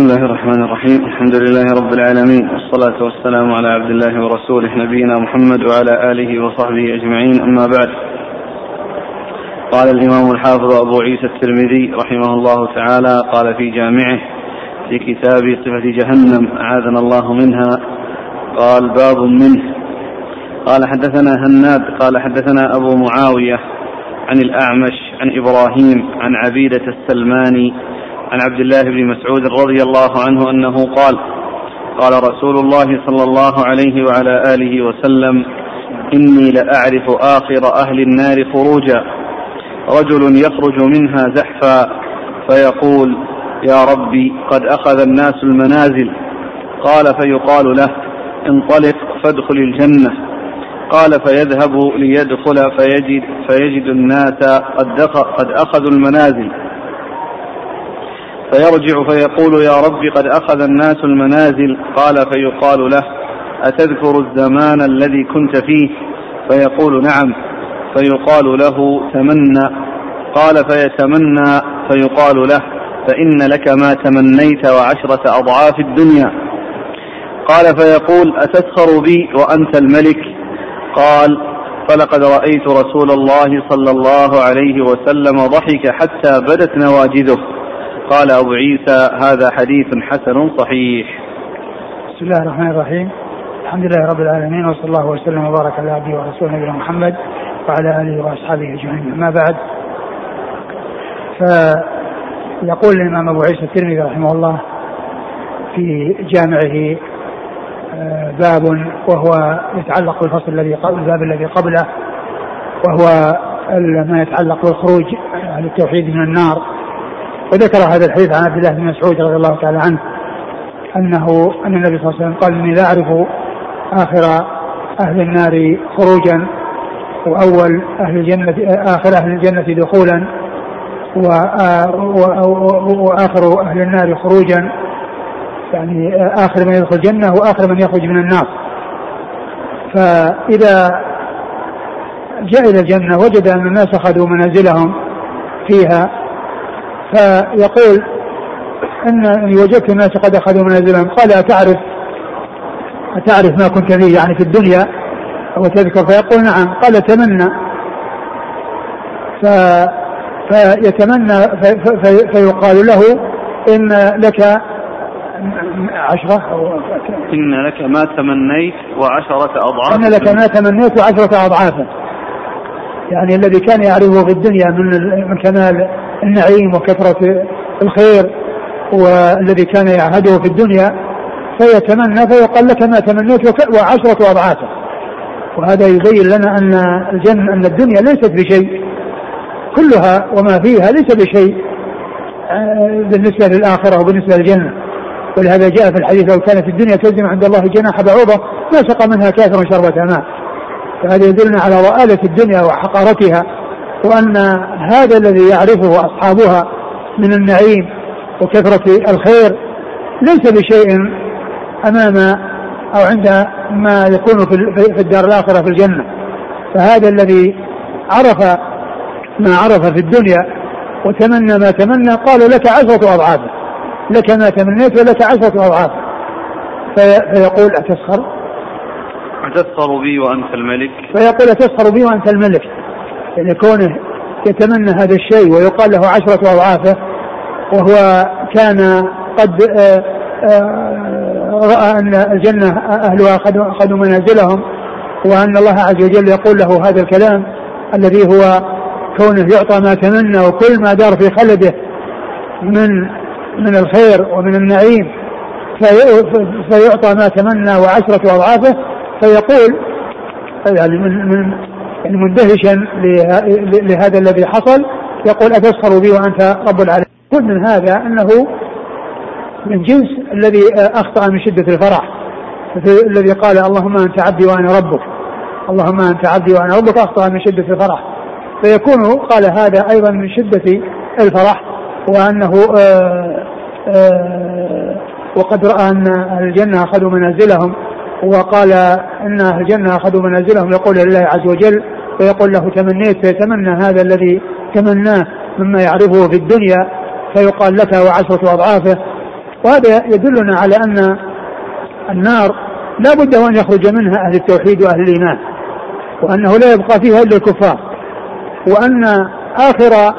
بسم الله الرحمن الرحيم الحمد لله رب العالمين والصلاة والسلام على عبد الله ورسوله نبينا محمد وعلى آله وصحبه أجمعين أما بعد قال الإمام الحافظ أبو عيسى الترمذي رحمه الله تعالى قال في جامعه في كتاب صفة جهنم أعاذنا الله منها قال باب منه قال حدثنا هناد قال حدثنا أبو معاوية عن الأعمش عن إبراهيم عن عبيدة السلماني عن عبد الله بن مسعود رضي الله عنه أنه قال قال رسول الله صلى الله عليه وعلى آله وسلم إني لأعرف آخر أهل النار خروجا رجل يخرج منها زحفا فيقول يا ربي قد أخذ الناس المنازل قال فيقال له انطلق فادخل الجنة قال فيذهب ليدخل فيجد, فيجد الناس قد, قد أخذوا المنازل. فيرجع فيقول يا رب قد أخذ الناس المنازل. قال فيقال له أتذكر الزمان الذي كنت فيه؟ فيقول نعم. فيقال له تمنى. قال فيتمنى؟ فيقال له فإن لك ما تمنيت وعشرة أضعاف الدنيا. قال فيقول أتسخر بي وأنت الملك؟ قال فلقد رأيت رسول الله صلى الله عليه وسلم ضحك حتى بدت نواجذه. قال أبو عيسى هذا حديث حسن صحيح. بسم الله الرحمن الرحيم. الحمد لله رب العالمين وصلى الله وسلم وبارك على عبده ورسوله نبينا محمد وعلى آله وأصحابه أجمعين. أما بعد فيقول الإمام أبو عيسى الترمذي رحمه الله في جامعه آه، باب وهو يتعلق بالفصل الذي الباب الذي قبله وهو ما يتعلق بالخروج عن التوحيد من النار. وذكر هذا الحديث عن عبد الله بن مسعود رضي الله تعالى عنه انه أن النبي صلى الله عليه وسلم قال إني لا أعرف آخر أهل النار خروجا وأول أهل الجنه آخر أهل الجنة دخولا وآخر أهل النار خروجا. يعني آخر من يدخل الجنة وآخر من يخرج من النار. فإذا جاء إلى الجنة وجد أن الناس أخذوا منازلهم فيها فيقول انني وجدت الناس قد أخذوا منازلهم. قال أتعرف؟ أتعرف ما كنت فيه يعني في الدنيا وتذكر؟ فيقول نعم. قال تمنى ف فيتمنى في في فيقال له إن لك عشرة أو إن لك ما تمنيت وعشرة أضعاف. إن لك ما تمنيت وعشرة أضعافا. يعني الذي كان يعرفه في الدنيا من كمال النعيم وكثرة الخير والذي كان يعهده في الدنيا فيتمنى فيقال لك ما تمنيت وعشرة أضعافه وهذا يبين لنا أن الجنة أن الدنيا ليست بشيء. كلها وما فيها ليس بشيء آه، بالنسبة للآخرة وبالنسبة للجنة. ولهذا جاء في الحديث لو كانت الدنيا تزن عند الله جناح بعوضة ما سقى منها كافر شربة ماء. فهذا يدلنا على ضآلة الدنيا وحقارتها وأن هذا الذي يعرفه أصحابها من النعيم وكثرة الخير ليس بشيء أمام أو عند ما يكون في الدار الآخرة في الجنة. فهذا الذي عرف ما عرف في الدنيا وتمنى ما تمنى قالوا لك عشرة أضعاف لك ما تمنيت ولك عشرة أضعاف. فيقول أتسخر؟ أتسخر بي وأنت الملك؟ فيقول أتسخر بي وأنت الملك. يعني كونه يتمنى هذا الشيء ويقال له عشرة أضعافه وهو كان قد آه، آه، رأى أن الجنة أهلها أخذوا منازلهم وأن الله عز وجل يقول له هذا الكلام الذي هو كونه يعطى ما تمنى وكل ما دار في خلده من من الخير ومن النعيم فيعطى ما تمنى وعشرة أضعافه. فيقول يعني من من يعني مندهشا لهذا الذي حصل يقول أتسخر بي وأنت رب العالمين. كل من هذا أنه من جنس الذي أخطأ من شدة الفرح الذي قال اللهم أنت عبدي وأنا ربك اللهم أنت عبدي وأنا ربك أخطأ من شدة الفرح. فيكون قال هذا أيضا من شدة الفرح وأنه آآ آآ وقد رأى أن الجنة أخذوا منازلهم. وقال إن أهل الجنة أخذوا منازلهم يقول لله عز وجل ويقول له تمنيت فيتمنى هذا الذي تمناه مما يعرفه في الدنيا فيقال لك وعشرة أضعافه. وهذا يدلنا على أن النار لا بد وأن يخرج منها أهل التوحيد وأهل الإيمان وأنه لا يبقى فيها إلا الكفار وأن آخر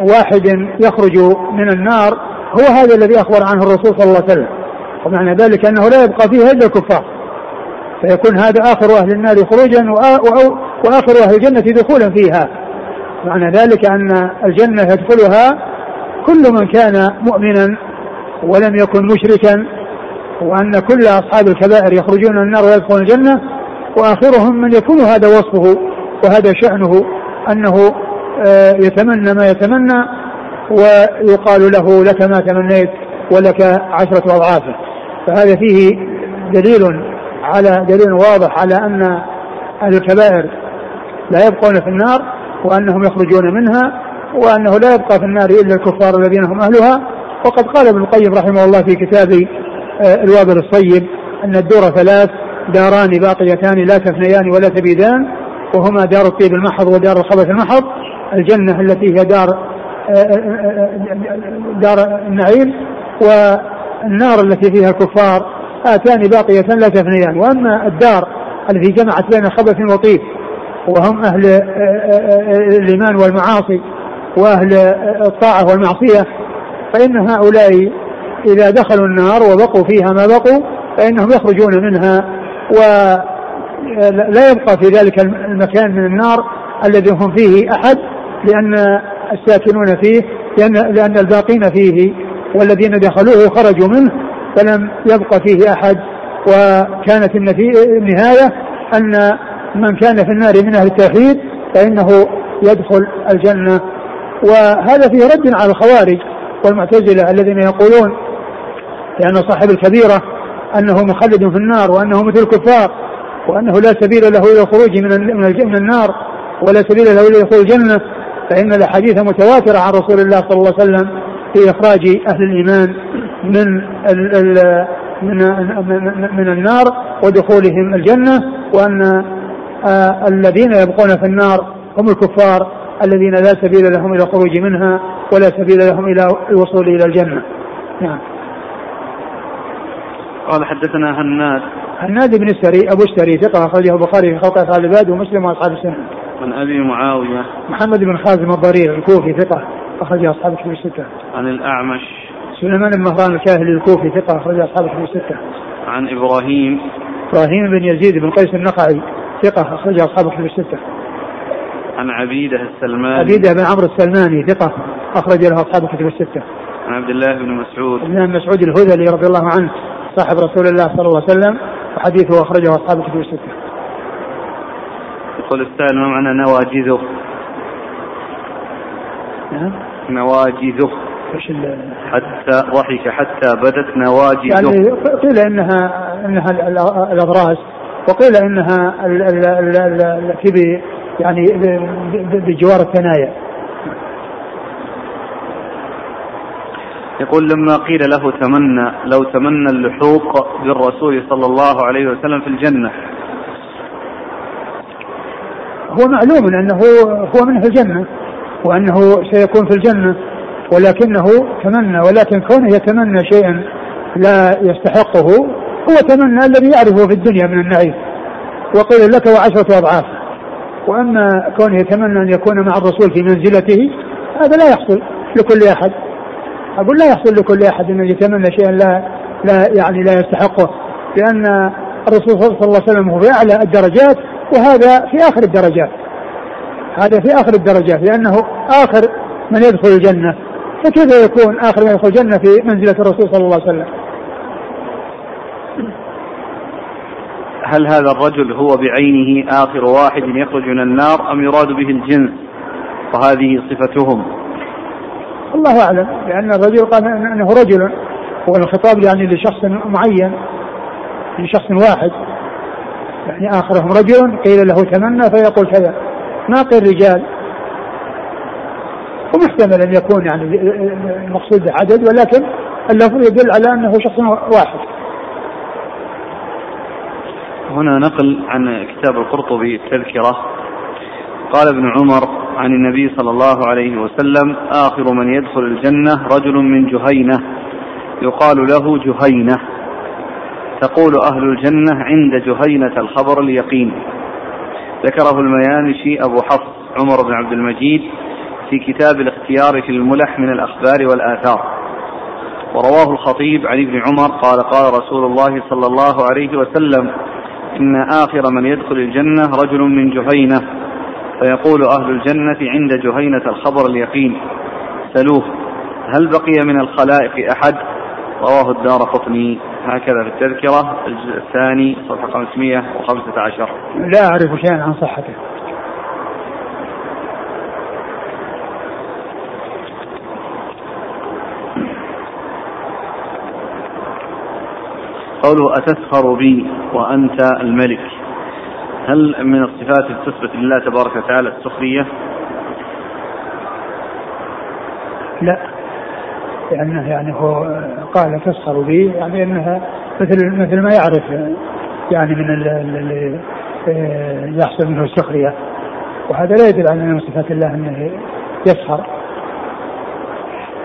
واحد يخرج من النار هو هذا الذي أخبر عنه الرسول صلى الله عليه وسلم ومعنى ذلك أنه لا يبقى فيها إلا الكفار. فيكون هذا آخر أهل النار خروجا وآخر أهل الجنة دخولا فيها. معنى ذلك أن الجنة يدخلها كل من كان مؤمنا ولم يكن مشركا وأن كل أصحاب الكبائر يخرجون من النار ويدخلون الجنة وآخرهم من يكون هذا وصفه وهذا شأنه أنه آه، يتمنى ما يتمنى ويقال له لك ما تمنيت ولك عشرة أضعافه فهذا فيه دليل على دليل واضح على أن أهل الكبائر لا يبقون في النار وأنهم يخرجون منها وأنه لا يبقى في النار إلا الكفار الذين هم أهلها. وقد قال ابن القيم رحمه الله في كتاب آه، الوابل الصيب أن الدور ثلاث داران باقيتان لا تفنيان ولا تبيدان وهما دار الطيب المحض ودار الخبث المحض. الجنة التي هي دار آه، آه، دار النعيم والنار التي فيها الكفار آتان باقيتان لا تفنيان. وأما الدار التي جمعت بين خبث وطيب وهم أهل الإيمان والمعاصي وأهل الطاعة والمعصية فإن هؤلاء إذا دخلوا النار وبقوا فيها ما بقوا فإنهم يخرجون منها ولا يبقى في ذلك المكان من النار الذي هم فيه أحد لأن الساكنون فيه لأن, لأن الباقين فيه والذين دخلوه خرجوا منه فلم يبقى فيه أحد. وكانت النهاية أن من كان في النار من أهل التوحيد فإنه يدخل الجنة. وهذا فيه رد على الخوارج والمعتزلة الذين يقولون لأن صاحب الكبيرة أنه مخلد في النار وأنه مثل الكفار وأنه لا سبيل له إلى الخروج من من النار ولا سبيل له إلى دخول الجنة. فإن الأحاديث متواترة عن رسول الله صلى الله عليه وسلم في إخراج أهل الإيمان. من ال ال من من, من النار ودخولهم الجنة وأن آه الذين يبقون في النار هم الكفار الذين لا سبيل لهم إلى الخروج منها ولا سبيل لهم إلى الوصول إلى الجنة. نعم. قال حدثنا هناد. هناد بن السري أبو السري ثقة أخرجه البخاري في خلق افعال العباد ومسلم وأصحاب السنة. عن أبي معاوية. محمد بن خازم الضرير الكوفي ثقة اخرج أصحاب الكتب الستة. عن الأعمش. سليمان بن مهران الكاهلي الكوفي ثقة أخرج أصحاب الكتب الستة. عن إبراهيم إبراهيم بن يزيد بن قيس النخعي ثقة أخرج أصحاب الكتب الستة. عن عبيده السلماني عبيده بن عمرو السلماني ثقة أخرج له أصحاب الكتب الستة. عن عبد الله بن مسعود بن مسعود الهذلي رضي الله عنه صاحب رسول الله صلى الله عليه وسلم وحديثه أخرجه أصحاب الكتب الستة. يقول السائل ما معنى نواجذه؟ نعم نواجذه إيش حتى ضحك حتى بدت نواجذه. يعني قيل انها إنها الاضراس وقيل إنها التي يعني بجوار الثنايا. يقول لما قيل له تمنى لو تمنى اللحوق بالرسول صلى الله عليه وسلم في الجنة. هو معلوم أنه هو منه الجنة وأنه سيكون في الجنة. ولكنه تمنى ولكن كونه يتمنى شيئا لا يستحقه هو تمنى الذي يعرفه في الدنيا من النعيم. وقيل لك وعشرة أضعاف. وأما كونه يتمنى أن يكون مع الرسول في منزلته هذا لا يحصل لكل أحد. أقول لا يحصل لكل أحد أن يتمنى شيئا لا لا يعني لا يستحقه لأن الرسول صلى الله عليه وسلم هو في أعلى الدرجات وهذا في آخر الدرجات. هذا في آخر الدرجات لأنه آخر من يدخل الجنة. فكيف يكون آخر من يدخل الجنة في منزلة الرسول صلى الله عليه وسلم؟ هل هذا الرجل هو بعينه آخر واحد يخرج من النار أم يراد به الجنس وهذه صفتهم. الله أعلم لأن الرجل قال إنه رجل والخطاب يعني لشخص معين لشخص واحد. يعني آخرهم رجل قيل له تمنى فيقول كذا. ما قيل رجال. ومحتمل ان يكون يعني المقصود عدد ولكن اللفظ يدل على أنه شخص واحد. هنا نقل عن كتاب القرطبي التذكره قال ابن عمر عن النبي صلى الله عليه وسلم آخر من يدخل الجنة رجل من جهينة يقال له جهينة. تقول أهل الجنة عند جهينة الخبر اليقين. ذكره الميانشي أبو حفص عمر بن عبد المجيد في كتاب الاختيار في الملح من الأخبار والآثار. ورواه الخطيب عن ابن عمر قال قال رسول الله صلى الله عليه وسلم إن آخر من يدخل الجنة رجل من جهينة. فيقول أهل الجنة عند جهينة الخبر اليقين. سلوه هل بقي من الخلائق أحد؟ رواه الدار قطني. هكذا في التذكرة الجزء الثاني صفحة 515 لا أعرف شيئا عن صحته. قوله أتسخر بي وأنت الملك. هل من الصفات التي تثبت لله تبارك وتعالى السخرية؟ لا. لأنه يعني هو قال تسخر بي يعني أنها مثل مثل ما يعرف يعني من اللي يحصل منه السخرية. وهذا لا يدل على من صفات الله أنه يسخر.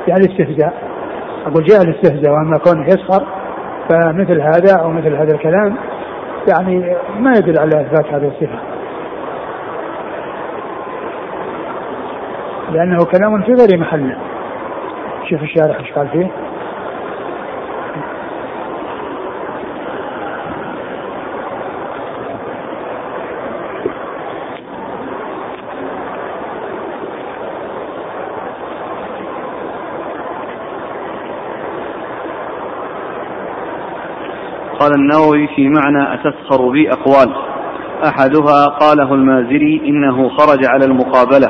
يعني الاستهزاء. أقول جاء الاستهزاء وأما كونه يسخر فمثل هذا أو مثل هذا الكلام يعني ما يدل على إثبات هذه الصفة. لأنه كلام في غير محله. شوف الشارح إيش قال فيه. قال النووي في معنى أتسخر بي أقوال. أحدها قاله المازري إنه خرج على المقابلة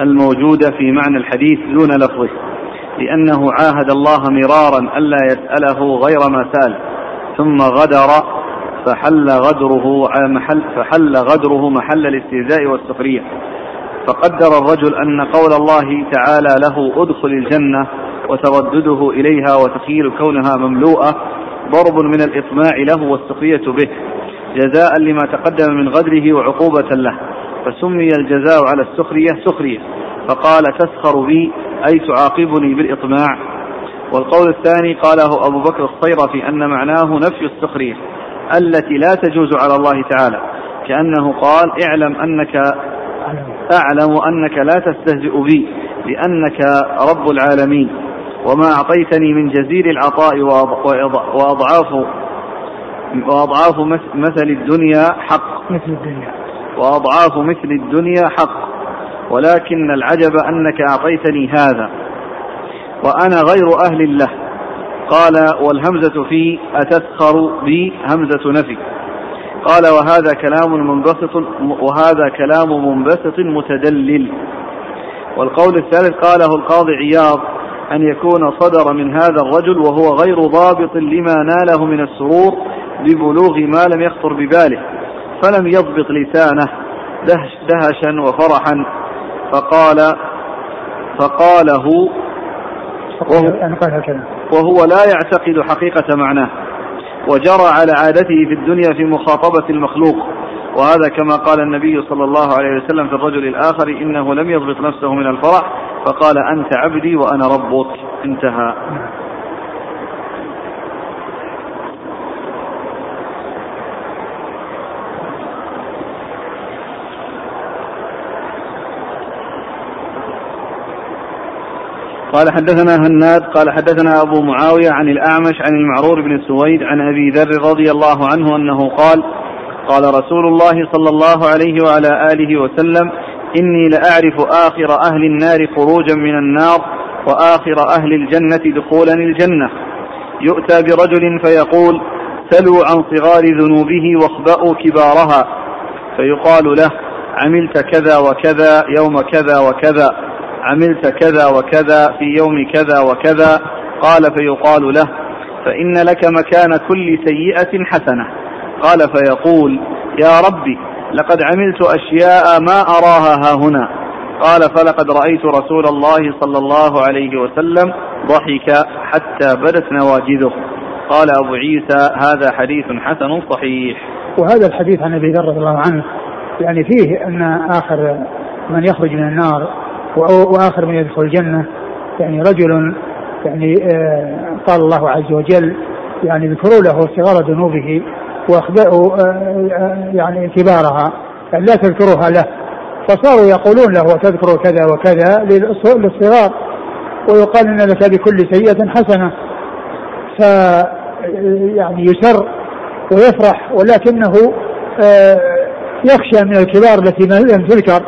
الموجودة في معنى الحديث دون لفظه لأنه عاهد الله مرارا ألا يسأله غير ما سأل ثم غدر فحل غدره محل فحل غدره محل الاستهزاء والسخرية فقدر الرجل أن قول الله تعالى له ادخل الجنة وتردده إليها وتخيل كونها مملوءة ضرب من الإطماع له والسخرية به جزاء لما تقدم من غدره وعقوبة له. فسمي الجزاء على السخرية سخرية. فقال تسخر بي أي تعاقبني بالإطماع. والقول الثاني قاله أبو بكر الصيرفي أن معناه نفي السخرية التي لا تجوز على الله تعالى. كأنه قال اعلم أنك أعلم أنك لا تستهزئ بي لأنك رب العالمين. وما أعطيتني من جزيل العطاء وأضعاف وأضعاف مثل الدنيا حق. مثل الدنيا. وأضعاف مثل الدنيا حق. ولكن العجب أنك أعطيتني هذا. وأنا غير أهل له قال والهمزة في أتسخر بي همزة نفي. قال وهذا كلام منبسط وهذا كلام منبسط متدلل. والقول الثالث قاله القاضي عياض أن يكون صدر من هذا الرجل وهو غير ضابط لما ناله من السرور ببلوغ ما لم يخطر بباله فلم يضبط لسانه دهش دهشا وفرحا. فقال فقاله وهو, وهو لا يعتقد حقيقة معناه وجرى على عادته في الدنيا في مخاطبة المخلوق. وهذا كما قال النبي صلى الله عليه وسلم في الرجل الآخر إنه لم يضبط نفسه من الفرح فقال أنت عبدي وأنا ربك. انتهى. قال حدثنا هناد قال حدثنا أبو معاوية عن الأعمش عن المعرور بن سويد عن أبي ذر رضي الله عنه أنه قال قال رسول الله صلى الله عليه وعلى آله وسلم إني لأعرف آخر أهل النار خروجا من النار وآخر أهل الجنة دخولا الجنة. يؤتى برجل فيقول سلوا عن صغار ذنوبه واخبأوا كبارها. فيقال له عملت كذا وكذا يوم كذا وكذا عملت كذا وكذا في يوم كذا وكذا. قال فيقال له فإن لك مكان كل سيئة حسنة. قال فيقول يا ربي لقد عملت أشياء ما أراها ها هنا. قال فلقد رأيت رسول الله صلى الله عليه وسلم ضحك حتى بدت نواجذه. قال أبو عيسى هذا حديث حسن صحيح. وهذا الحديث عن أبي ذر رضي الله عنه يعني فيه أن آخر من يخرج من النار وآخر من يدخل الجنة. يعني رجل يعني آه، قال الله عز وجل يعني اذكروا له صغار ذنوبه واخبئوا آه، يعني كبارها لا تذكروها له. فصاروا يقولون له وتذكر كذا وكذا للصغار. ويقال إن لك بكل سيئة حسنة. ف يعني يسر ويفرح ولكنه يخشى من الكبار التي لم تذكر.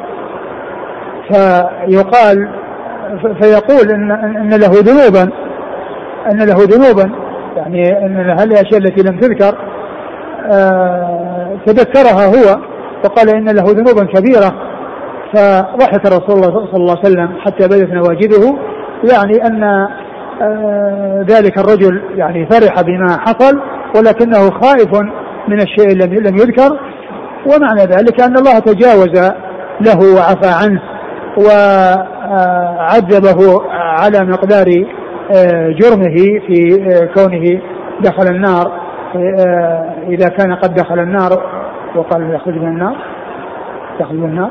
فيقال فيقول إن إن له ذنوبا إن له ذنوبا. يعني إن هذه الأشياء التي لم تذكر. آه تذكرها هو وقال إن له ذنوبا كبيرة فضحك رسول الله صلى الله عليه وسلم حتى بدت نواجذه. يعني أن آه ذلك الرجل يعني فرح بما حصل ولكنه خائف من الشيء الذي لم يذكر. ومعنى ذلك أن الله تجاوز له وعفى عنه وعذبه على مقدار آه، جرمه في آه، كونه دخل النار. آه، إذا كان قد دخل النار وقال يخرج من النار يخرج من النار.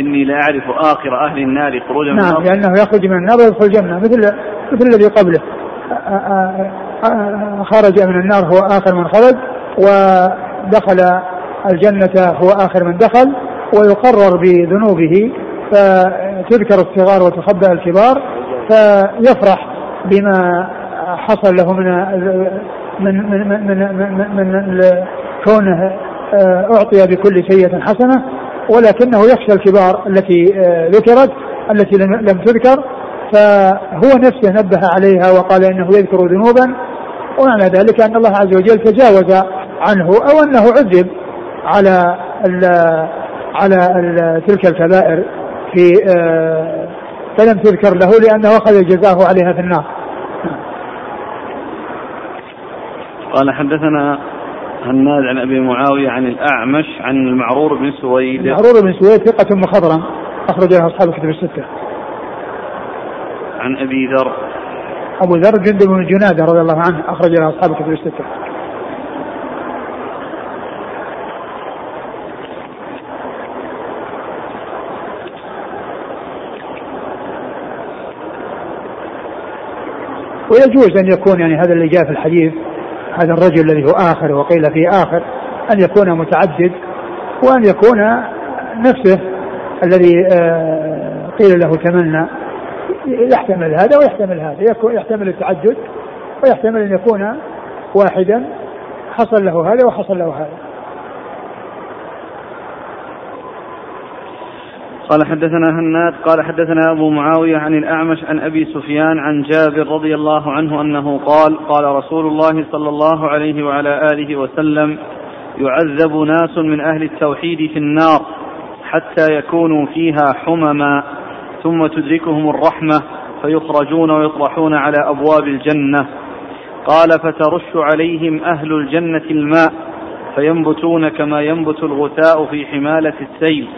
إني لا أعرف آخر أهل النار خروجا من نعم لأنه يخرج من النار ويدخل الجنة مثل مثل الذي قبله. خرج من النار هو آخر من خرج ودخل الجنة هو آخر من دخل ويقرر بذنوبه فتذكر الصغار وتخبأ الكبار فيفرح بما حصل له من من من من, من, من, من كونه آه، أعطي بكل سيئة حسنة ولكنه يخشى الكبار التي آه، ذكرت التي لم تذكر. فهو نفسه نبه عليها وقال إنه يذكر ذنوبا. ومعنى ذلك أن الله عز وجل تجاوز عنه أو أنه عذب على على تلك الكبائر في آه، فلم تذكر له لأنه أخذ جزاه عليها في النار. قال حدثنا هناد عن أبي معاوية عن الأعمش عن المعرور بن سويد المعرور بن سويد ثقة مخضرم أخرج له أصحاب الكتب الستة. عن أبي ذر أبو ذر جندب بن جنادة رضي الله عنه أخرج له أصحاب الكتب الستة. ويجوز أن يكون يعني هذا اللي جاء في الحديث هذا الرجل الذي هو آخر وقيل فيه آخر أن يكون متعدد وأن يكون نفسه الذي آه، قيل له تمنى يحتمل هذا ويحتمل هذا يحتمل التعدد ويحتمل أن يكون واحدا حصل له هذا وحصل له هذا. قال حدثنا هناد قال حدثنا أبو معاوية عن الأعمش عن أبي سفيان عن جابر رضي الله عنه أنه قال قال رسول الله صلى الله عليه وعلى آله وسلم يعذب ناس من أهل التوحيد في النار حتى يكونوا فيها حمما ثم تدركهم الرحمة فيخرجون ويطرحون على أبواب الجنة. قال فترش عليهم أهل الجنة الماء فينبتون كما ينبت الغثاء في حمالة السيل.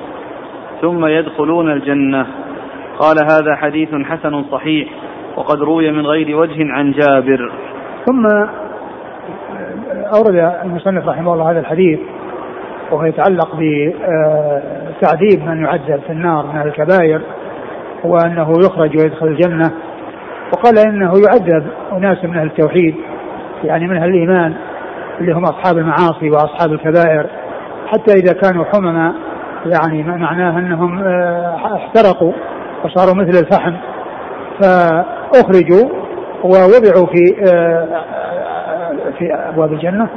ثم يدخلون الجنة. قال هذا حديث حسن صحيح وقد روي من غير وجه عن جابر. ثم أورد المصنف رحمه الله هذا الحديث وهو يتعلق بتعذيب من يعذب في النار من الكبائر وأنه يخرج ويدخل الجنة. وقال إنه يعذب أناس من أهل التوحيد يعني من أهل الإيمان اللي هم أصحاب المعاصي وأصحاب الكبائر حتى إذا كانوا حمما يعني معناه أنهم آه، احترقوا وصاروا مثل الفحم فأخرجوا ووضعوا في آه، في أبواب الجنة.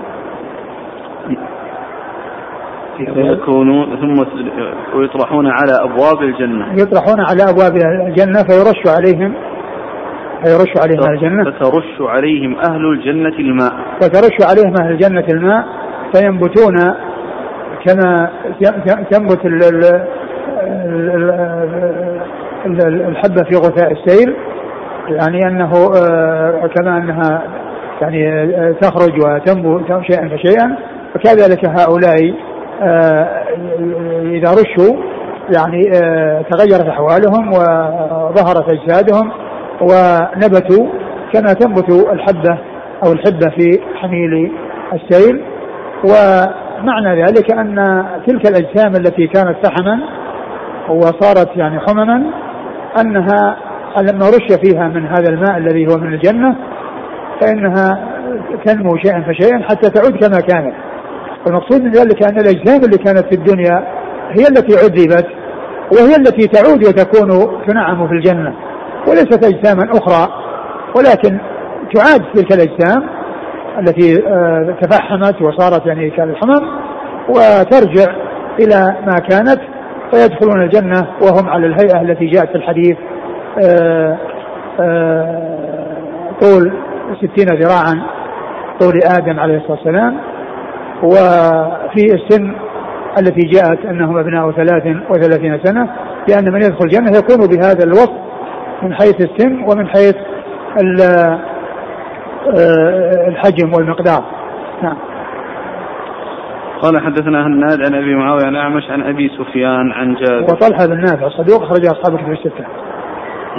فيكونون ثم ويطرحون على أبواب الجنة. يطرحون على أبواب الجنة فيرش عليهم فيرش عليهم أهل الجنة. فترش عليهم أهل الجنة الماء. فترش عليهم أهل الجنة الماء فينبتون كما تنبت الحبة في غثاء السيل يعني أنه آه، كما أنها يعني آه، تخرج وتنبو شيئا فشيئا فكذلك هؤلاء آه، إذا رشوا يعني تغيرت أحوالهم وظهرت أجسادهم ونبتوا كما تنبت الحبة أو الحبة في حميل السيل و معنى ذلك أن تلك الأجسام التي كانت فحما وصارت يعني حمما أنها لما رش فيها من هذا الماء الذي هو من الجنة فإنها تنمو شيئا فشيئا حتى تعود كما كانت. المقصود من ذلك أن الأجسام اللي كانت في الدنيا هي التي عذبت وهي التي تعود وتكون تنعم في الجنة وليست أجساما أخرى ولكن تعاد تلك الأجسام التي آه، تفحمت وصارت يعني كالحمم وترجع إلى ما كانت فيدخلون الجنة وهم على الهيئة التي جاءت في الحديث آه، آه، طول ستين ذراعا طول آدم عليه الصلاة والسلام وفي السن التي جاءت أنهم أبناء ثلاث وثلاثين سنة لأن من يدخل الجنة يكون بهذا الوصف من حيث السن ومن حيث الحجم والمقدار. نعم. قال حدثنا هناد عن أبي معاوية عن أعمش عن أبي سفيان عن جابر. وطلحة بن نافع الصدوق أخرج أصحاب الكتب الستة.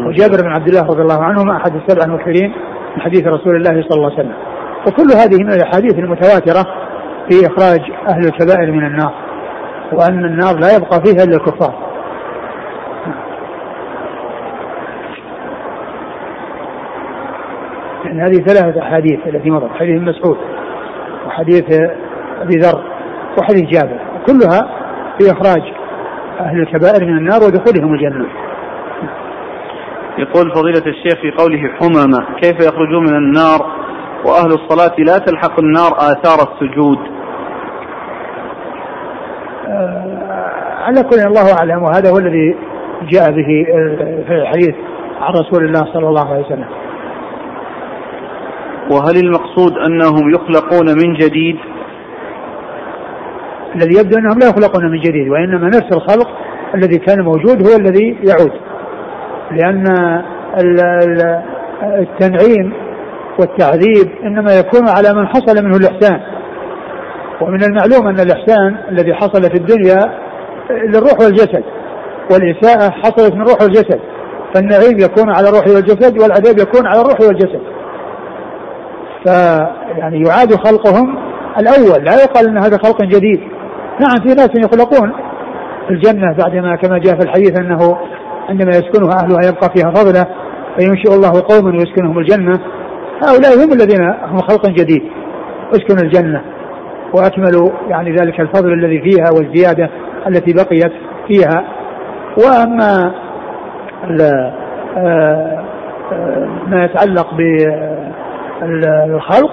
وجابر بن عبد الله رضي الله عنهما أحد السبع المكثرين من حديث رسول الله صلى الله عليه وسلم. وكل هذه من الأحاديث المتواترة في إخراج أهل الكبائر من النار وأن النار لا يبقى فيها إلا الكفار. يعني هذه ثلاثة أحاديث التي مضت حديث مسعود وحديث أبي ذر وحديث جابر كلها في إخراج أهل الكبائر من النار ودخولهم الجنة. يقول فضيلة الشيخ في قوله حممة كيف يخرجون من النار وأهل الصلاة لا تلحق النار آثار السجود؟ آه على كل الله أعلم وهذا هو الذي جاء به في الحديث عن رسول الله صلى الله عليه وسلم. وهل المقصود أنهم يخلقون من جديد؟ الذي يبدو أنهم لا يخلقون من جديد وإنما نفس الخلق الذي كان موجود هو الذي يعود. لأن التنعيم والتعذيب إنما يكون على من حصل منه الإحسان. ومن المعلوم أن الإحسان الذي حصل في الدنيا للروح والجسد والإساءة حصلت من الروح والجسد فالنعيم يكون على الروح والجسد والعذاب يكون على الروح والجسد. فيعني يعاد خلقهم الأول. لا يقال أن هذا خلق جديد. نعم في ناس يخلقون في الجنة بعدما كما جاء في الحديث أنه عندما يسكنها أهلها يبقى فيها فضلة فينشئ الله قوما ويسكنهم الجنة. هؤلاء هم الذين هم خلق جديد. اسكنوا الجنة. وأكملوا يعني ذلك الفضل الذي فيها والزيادة التي بقيت فيها. وأما آه، آه، ما يتعلق بالخلق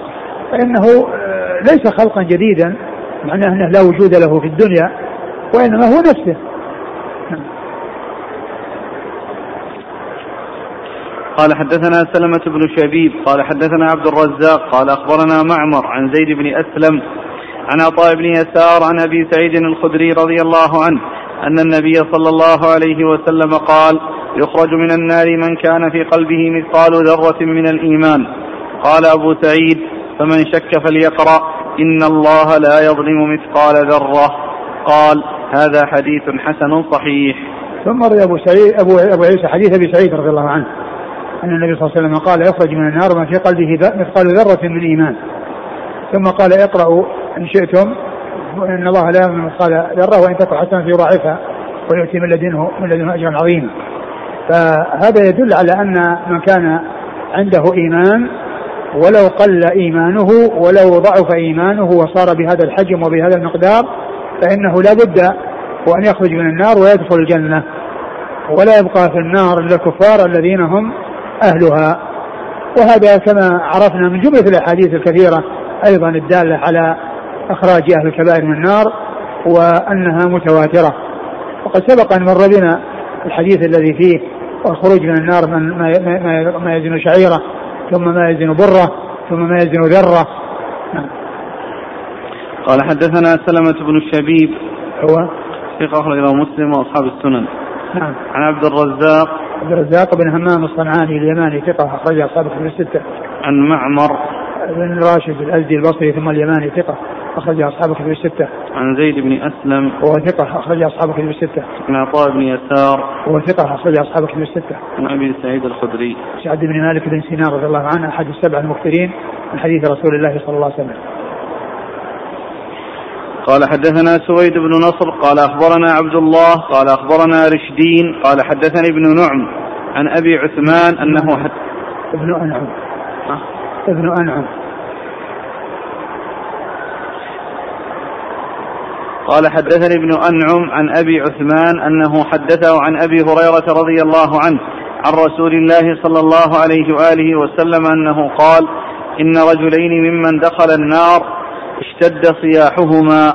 فإنه آه، ليس خلقا جديدا معناه أنه لا وجود له في الدنيا وإنما هو نفسه. قال حدثنا سلمة بن شبيب قال حدثنا عبد الرزاق قال أخبرنا معمر عن زيد بن أسلم عن عطاء بن يسار عن أبي سعيد الخدري رضي الله عنه أن النبي صلى الله عليه وسلم قال يخرج من النار من كان في قلبه مثقال ذرة من الإيمان. قال أبو سعيد فمن شك فليقرأ. إن الله لا يظلم مثقال ذرة. قال هذا حديث حسن صحيح. ثم روي أبو سعيد أبو أبو عيسى حديث أبي سعيد رضي الله عنه. أن النبي صلى الله عليه وسلم قال يخرج من النار ما في قلبه مثقال ذرة من إيمان. ثم قال اقرأوا إن شئتم إن الله لا يظلم مثقال ذرة وإن تكن حسنة يضاعفها ويؤتي من لدنه من لدنه أجرا عظيما. فهذا يدل على أن من كان عنده إيمان ولو قل إيمانه ولو ضعف إيمانه وصار بهذا الحجم وبهذا المقدار فإنه لا بد وأن يخرج من النار ويدخل الجنة. ولا يبقى في النار إلا الكفار الذين هم أهلها. وهذا كما عرفنا من جملة الأحاديث الكثيرة أيضا الدالة على إخراج أهل الكبائر من النار وأنها متواترة. وقد سبق أن مر بنا الحديث الذي فيه الخروج من النار من ما, يزن شعيرة. ثم ما يزن بره ثم ما يزن ذرة. نعم. قال حدثنا سلمة بن الشبيب هو؟ ثقة أخرج له مسلم وأصحاب السنن. نعم. عن عبد الرزاق. عبد الرزاق بن همام الصنعاني اليماني ثقة أخرج أصحاب الكتب الستة. عن معمر. بن راشد الأزدي البصري ثم اليماني ثقة. أخرج أصحاب الكتب الستة. عن زيد بن أسلم وهو ثقة أخرج أصحاب الكتب الستة. عن عطاء بن يسار وهو ثقة أخرج أصحاب الكتب الستة. عن أبي سعيد الخدري. سعد بن مالك بن سينان رضي الله عنه أحد السبع المكثرين من حديث رسول الله صلى الله عليه وسلم. قال حدثنا سويد بن نصر قال أخبرنا عبد الله قال أخبرنا رشدين قال حدثني ابن نعم عن أبي عثمان أنه حد ابن أنعم ابن أنعم قال حدثني ابن أنعم عن أبي عثمان أنه حدثه عن أبي هريرة رضي الله عنه عن رسول الله صلى الله عليه وآله وسلم أنه قال إن رجلين ممن دخل النار اشتد صياحهما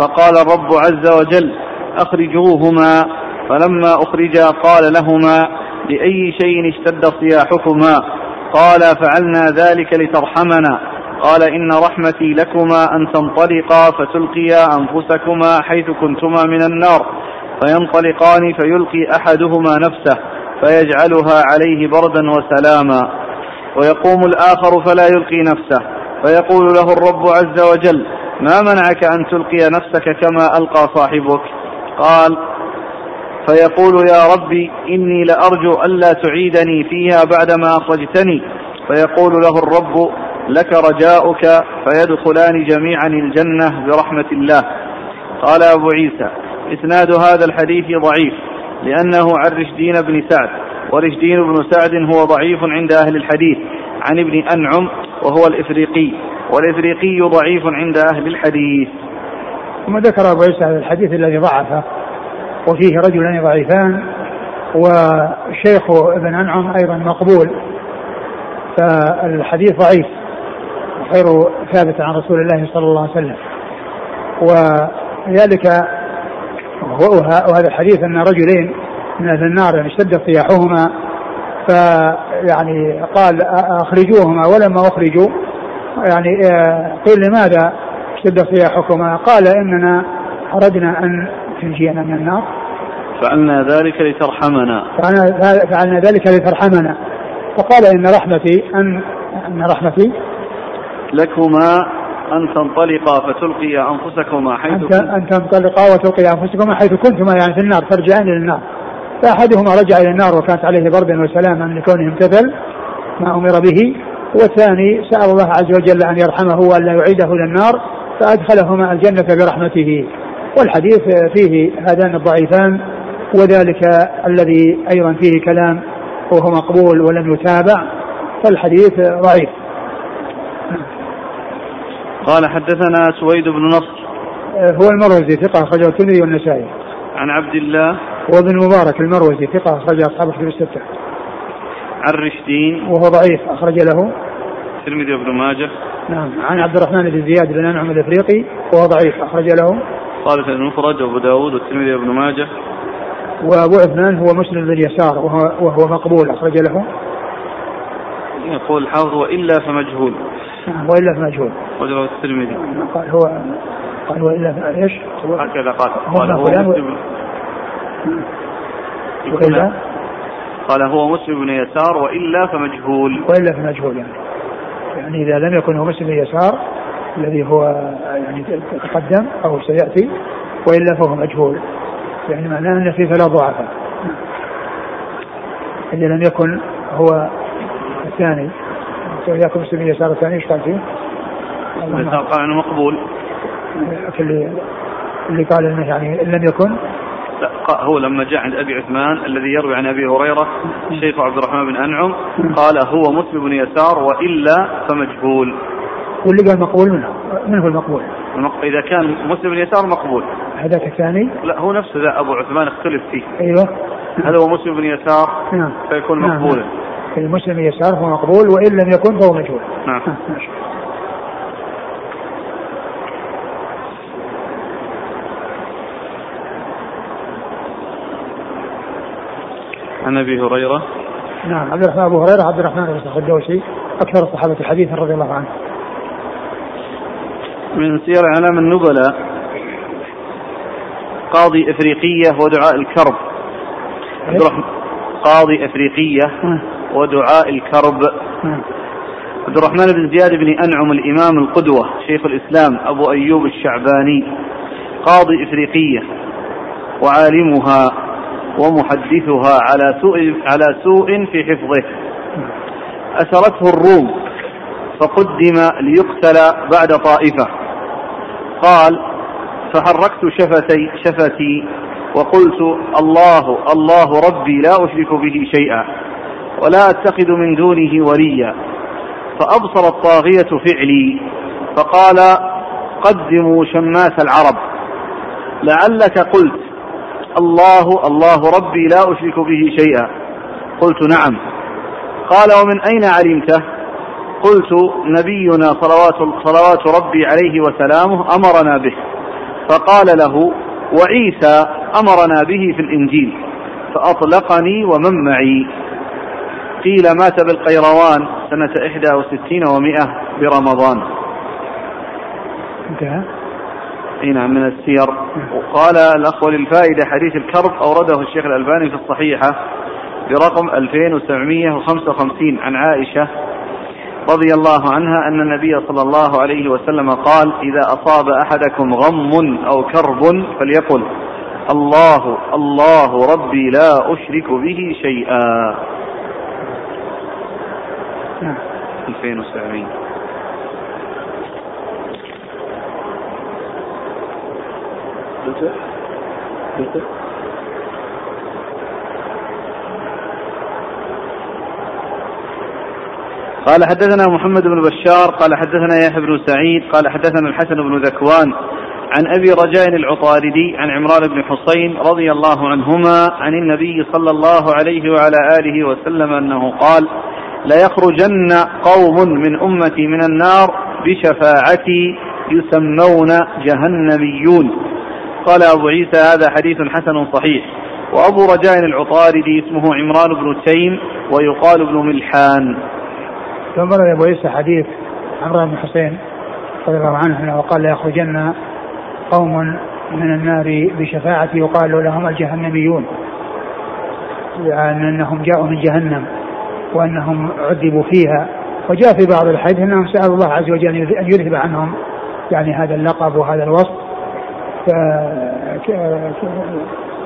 فقال الرب عز وجل أخرجوهما فلما أخرجا قال لهما لأي شيء اشتد صياحكما قال فعلنا ذلك لترحمنا قال إن رحمتي لكما أن تنطلقا فتلقيا أنفسكما حيث كنتما من النار. فينطلقان فيلقي أحدهما نفسه فيجعلها عليه بردا وسلاما. ويقوم الآخر فلا يلقي نفسه. فيقول له الرب عز وجل ما منعك أن تلقي نفسك كما ألقى صاحبك؟ قال فيقول يا ربي إني لأرجو ألا تعيدني فيها بعدما أخرجتني. فيقول له الرب لك رجاؤك فيدخلان جميعا الجنة برحمة الله. قال أبو عيسى إسناد هذا الحديث ضعيف لأنه عن رشدين بن سعد ورشدين بن سعد هو ضعيف عند أهل الحديث عن ابن أنعم وهو الإفريقي والإفريقي ضعيف عند أهل الحديث. ثم ذكر أبو عيسى الحديث الذي ضعفه وفيه رجلان ضعيفان والشيخ ابن أنعم أيضا مقبول فالحديث ضعيف. خير ثابت عن رسول الله صلى الله عليه وسلم. ولذلك وهذا الحديث أن رجلين من أهل النار يعني اشتد صياحهما فيعني قال أخرجوهما ولما أخرجوا يعني قيل لماذا اشتد صياحكما؟ قال إننا أردنا أن تنجينا من النار. فعلنا ذلك لترحمنا. فعلنا ذلك لترحمنا. فقال إن رحمتي أن أن رحمتي لكما أن تنطلقا فتلقيا أنفسكما حيث أن تنطلقا وتلقيا أنفسكما حيث كنتما يعني في النار ترجعان إلى النار. فأحدهما رجع إلى النار وكانت عليه بردا وسلاما لكونه امتثل ما أمر به. والثاني سأل الله عز وجل أن يرحمه وأن لا يعيده إلى النار فأدخلهما الجنة برحمته. والحديث فيه هذان الضعيفان وذلك الذي أيضا فيه كلام وهو مقبول ولم يتابع. فالحديث ضعيف. قال حدثنا سويد بن نصر. هو المروزي ثقة أخرجه الترمذي والنسائي. عن عبد الله. وابن مبارك المروزي ثقة أخرج أصحاب الكتب الستة. عن رشدين. وهو ضعيف أخرج له. الترمذي وابن ماجه. نعم عن عبد الرحمن بن زياد بن أنعم الإفريقي وهو ضعيف أخرج له. قال المفرد وأبو داود والترمذي وابن ماجه. وأبو عثمان هو مسلم بن يسار وهو, وهو مقبول أخرج له. يقول الحافظ وإلا فمجهول. نعم وإلا فمجهول رجل الترمذي. قال هو قال وإلا إيش؟ هكذا قال. قال هو مسلم. وإلا قال هو مسلم بن يسار وإلا فمجهول وإلا فمجهول يعني. يعني إذا لم يكن هو مسلم بن يسار الذي هو يعني تقدم أو سيأتي وإلا فهو مجهول. يعني معناه أن في ثلاث ضعفاء. إذا لم يكن هو الثاني وإياكم مسلم بن يسار الثاني إيش قال فيه؟ قال أنه مقبول اللي اللي قال إنه يعني لم يكن لا هو لما جاء عند أبي عثمان الذي يروي عن أبي هريرة الشيخ عبد الرحمن بن أنعم قال هو مسلم بن يسار وإلا فمجهول واللي قال مقبول منه من هو المقبول؟ إذا كان مسلم بن يسار مقبول هذاك الثاني؟ لا هو نفسه ذا أبو عثمان اختلف فيه أيوه هل هو مسلم بن يسار؟ نعم فيكون مقبولا نعم. المسلم بن يسار هو مقبول وإن لم يكن فهو مجهول. نعم. عن أبي هريرة. نعم عبد الرحمن أبو هريرة عبد الرحمن بن صخر الدوسي أكثر الصحابة حديثا رضي الله عنه. من سير اعلام النبلاء قاضي إفريقية ودعاء الكرب. عبد الرحمن قاضي إفريقية. ودعاء الكرب. عبد الرحمن بن زياد بن أنعم الإمام القدوة شيخ الإسلام أبو أيوب الشعباني قاضي إفريقية وعالمها ومحدثها على سوء على سوء في حفظه. أسرته الروم فقدم ليقتل بعد طائفة. قال فحركت شفتي شفتي وقلت الله الله ربي لا أشرك به شيئا. ولا أتخذ من دونه وليا. فأبصر الطاغية فعلي فقال قدموا شماس العرب. لعلك قلت الله الله ربي لا أشرك به شيئا. قلت نعم. قال ومن أين علمته؟ قلت نبينا صلوات, صلوات ربي عليه وسلامه أمرنا به. فقال له وعيسى أمرنا به في الإنجيل فأطلقني ومن معي. قيل مات بالقيروان سنة إحدى وستين ومائة برمضان. انتهى. إي نعم من السير. وقال الأخ للفائده حديث الكرب أورده الشيخ الألباني في الصحيحة برقم 2755 عن عائشة رضي الله عنها أن النبي صلى الله عليه وسلم قال إذا أصاب أحدكم غم أو كرب فليقل الله الله ربي لا أشرك به شيئا. 2700 نعم. قال حدثنا محمد بن بشار قال حدثنا يحيى بن سعيد قال حدثنا الحسن بن ذكوان عن أبي رجاء العطاردي عن عمران بن حصين رضي الله عنهما عن النبي صلى الله عليه وعلى آله وسلم أنه قال ليخرجن قوم من أمتي من النار بشفاعتي يسمون جهنميون. قال أبو عيسى هذا حديث حسن صحيح. وأبو رجاء العطاردي اسمه عمران بن تيم ويقال ابن ملحان. ثم أبو عيسى حديث عمران بن حسين رضي الله عنه أنه قال ليخرجن قوم من النار بشفاعتي يقال لهم الجهنميون. يعني أنهم جاءوا من جهنم. وأنهم عذبوا فيها. وجاء في بعض الحديث أنهم سألوا الله عز وجل أن يذهب عنهم يعني هذا اللقب وهذا الوصف.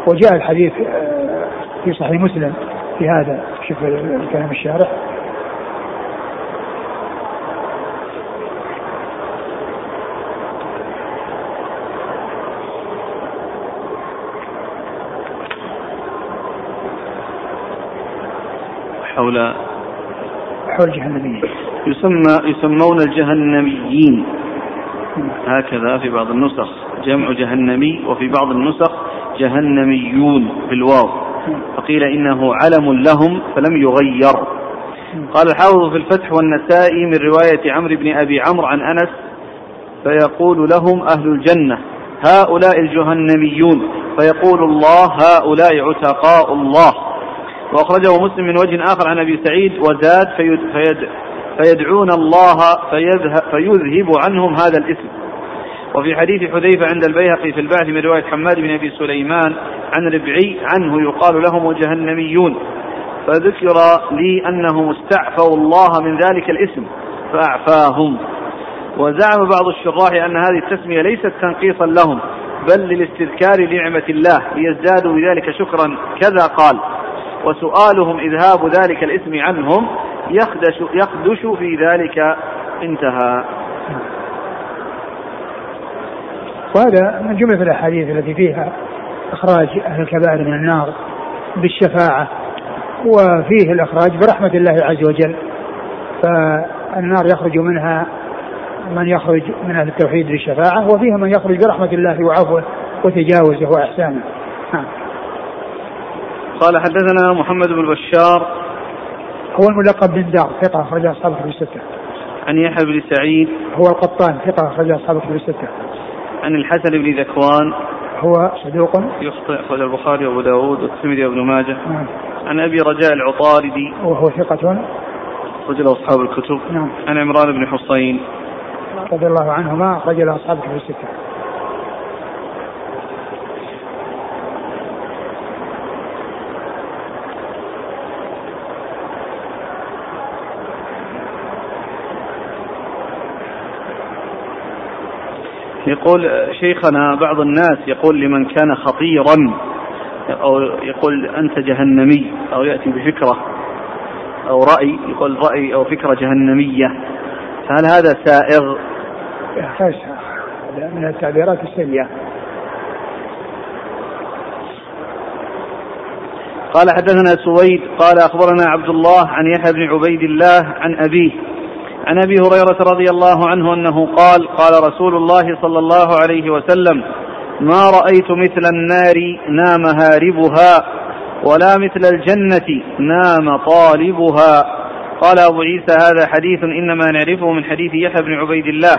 وجاء الحديث آه، في صحيح مسلم في هذا شوف كلام الشارح. حول حول الجهنميين يسمى يسمون الجهنميين. هكذا في بعض النسخ. جمع جهنمي وفي بعض النسخ جهنميون بالواو. فقيل إنه علم لهم فلم يغير. قال الحافظ في الفتح والنسائي من رواية عمرو بن أبي عمرو عن أنس فيقول لهم أهل الجنة هؤلاء الجهنميون. فيقول الله هؤلاء عتقاء الله. وأخرجه مسلم من وجه آخر عن أبي سعيد وزاد فيد فيد فيدعون الله فيذهب, عنهم هذا الاسم. وفي حديث حذيفة عند البيهقي في البعث من رواية حماد بن أبي سليمان عن ربعي عنه يقال لهم جهنميون. فذكر لي أنهم استعفوا الله من ذلك الاسم فأعفاهم. وزعم بعض الشراح أن هذه التسمية ليست تنقيصا لهم بل للاستذكار لنعمة الله ليزدادوا بذلك شكرا. كذا قال. وسؤالهم إذهاب ذلك الاسم عنهم يخدش, يخدش في ذلك انتهى. وهذا من جملة الأحاديث التي فيها إخراج أهل الكبائر من النار بالشفاعة وفيه الإخراج برحمة الله عز وجل. فالنار يخرج منها من يخرج من أهل التوحيد بالشفاعة وفيها من يخرج برحمة الله وعفوه وتجاوزه وإحسانه. نعم. قال حدثنا محمد بن بشار هو الملقب بن دار ثقة أخرج أصحاب كتب الستة. عن يحيى بن سعيد هو القطان ثقة أخرج أصحاب كتب الستة. عن الحسن بن ذكوان هو صدوق يخطئ أخرج البخاري وأبو داود والترمذي وابن ماجه نعم. عن أبي رجاء العطاردي وهو ثقة أخرج له أصحاب الكتب نعم. عن عمران بن حصين رضي الله عنهما أخرج له أصحاب الكتب الستة. يقول شيخنا بعض الناس يقول لمن كان خطيرا أو يقول أنت جهنمي أو يأتي بفكرة أو رأي يقول رأي أو فكرة جهنمية فهل هذا سائغ؟ هذا من التعبيرات السيئة قال حدثنا سويد قال أخبرنا عبد الله عن يحيى بن عبيد الله عن أبيه عن أبي هريرة رضي الله عنه أنه قال قال رسول الله صلى الله عليه وسلم ما رأيت مثل النار نام هاربها ولا مثل الجنة نام طالبها. قال أبو عيسى هذا حديث إنما نعرفه من حديث يحيى بن عبيد الله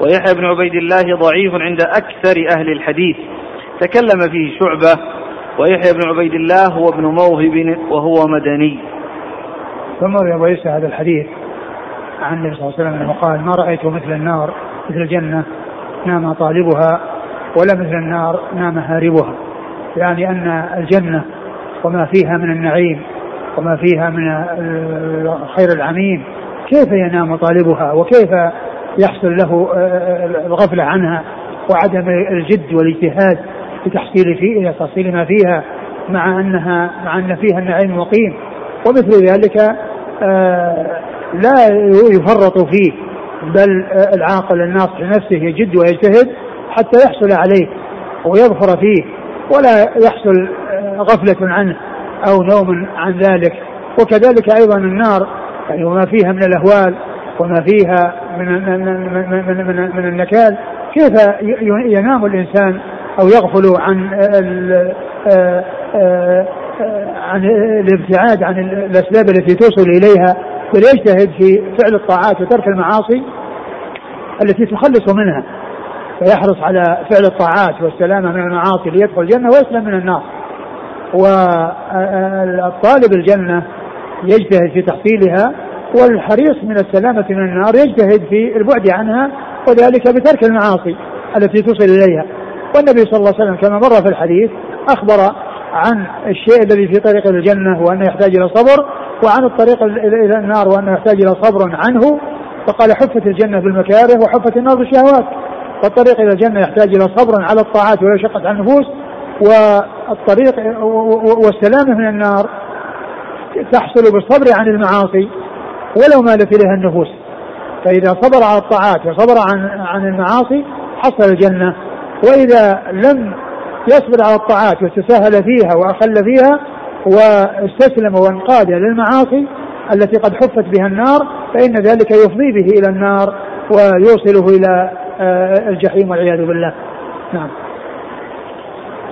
ويحيى بن عبيد الله ضعيف عند أكثر أهل الحديث. تكلم فيه شعبة ويحيى بن عبيد الله هو ابن موهب وهو مدني. ثم روي أبو عيسى هذا الحديث. عن النبي صلى الله عليه وسلم أنه قال ما رأيت مثل النار مثل الجنة نام طالبها ولا مثل النار نام هاربها. يعني أن الجنة وما فيها من النعيم وما فيها من الخير العميم كيف ينام طالبها؟ وكيف يحصل له الغفلة عنها وعدم الجد والاجتهاد في تحصيل فيه تحصيل ما فيها مع انها مع أن فيها النعيم المقيم ومثل ذلك آه، لا يفرط فيه بل العاقل الناصح لنفسه يجد ويجتهد حتى يحصل عليه ويظفر فيه ولا يحصل آه، غفلة عنه أو نوم عن ذلك. وكذلك أيضا النار يعني وما فيها من الأهوال وما فيها من من من من, من, النكال كيف ينام الإنسان أو يغفل عن آه، عن الابتعاد عن الأسباب التي توصل إليها؟ بل يجتهد في فعل الطاعات وترك المعاصي التي تخلص منها؟ فيحرص على فعل الطاعات والسلامة من المعاصي ليدخل الجنة ويسلم من النار. والطالب الجنة يجتهد في تحصيلها والحريص من السلامة من النار يجتهد في البعد عنها وذلك بترك المعاصي التي توصل إليها. والنبي صلى الله عليه وسلم كما مر في الحديث أخبر عن الشيء الذي في طريق الجنة وأنه يحتاج إلى صبر وعن الطريق إلى النار وأنه يحتاج إلى صبر عنه فقال حفت الجنة بالمكاره وحفت النار بالشهوات. فالطريق إلى الجنة يحتاج إلى صبر على الطاعات ولا شقة على النفوس والطريق والسلامة من النار تحصل بالصبر عن المعاصي ولو مالت إليها النفوس. فإذا صبر على الطاعات وصبر عن عن المعاصي حصل الجنة. وإذا لم يصبر على الطاعات وتساهل فيها وأخل فيها واستسلم وانقاد للمعاصي التي قد حفت بها النار فإن ذلك يفضي به إلى النار ويوصله إلى آه، الجحيم والعياذ بالله. نعم.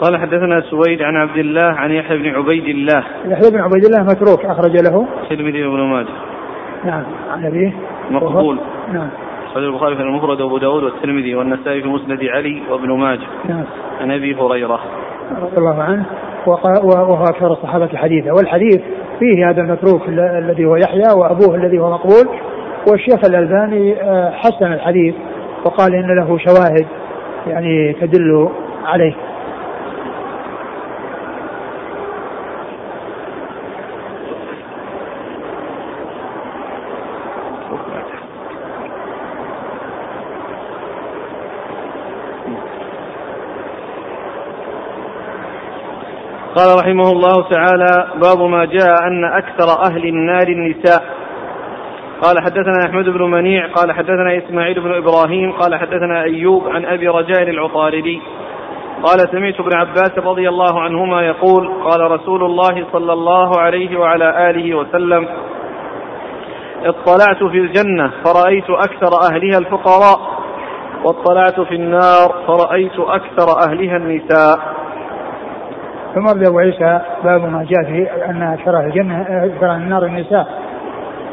قال حدثنا سويد عن عبد الله عن يحيى بن عبيد الله. يحيى بن عبيد الله متروك أخرج له. الترمذي وابن ماجه. نعم. عن أبيه. مقبول. نعم. أخرج البخاري في المفرد وأبو داود والترمذي والنسائي في مسند علي وابن ماجه. نعم. عن أبي هريرة. رضي الله عنه. وهو أكثر الصحابة حديثا. والحديث فيه هذا المتروك الذي هو يحيى وأبوه الذي هو مقبول والشيخ الألباني آه، حسن الحديث وقال إن له شواهد يعني تدل عليه. قال رحمه الله تعالى باب ما جاء أن أكثر أهل النار النساء. قال حدثنا أحمد بن منيع قال حدثنا إسماعيل بن إبراهيم قال حدثنا أيوب عن أبي رجاء العطاردي. قال سمعت ابن عباس رضي الله عنهما يقول قال رسول الله صلى الله عليه وعلى آله وسلم اطلعت في الجنة فرأيت أكثر أهلها الفقراء واطلعت في النار فرأيت أكثر أهلها النساء. ثم ورد أبو عيسى باب ما جاء في أن أكثر الجنة أكثر النار النساء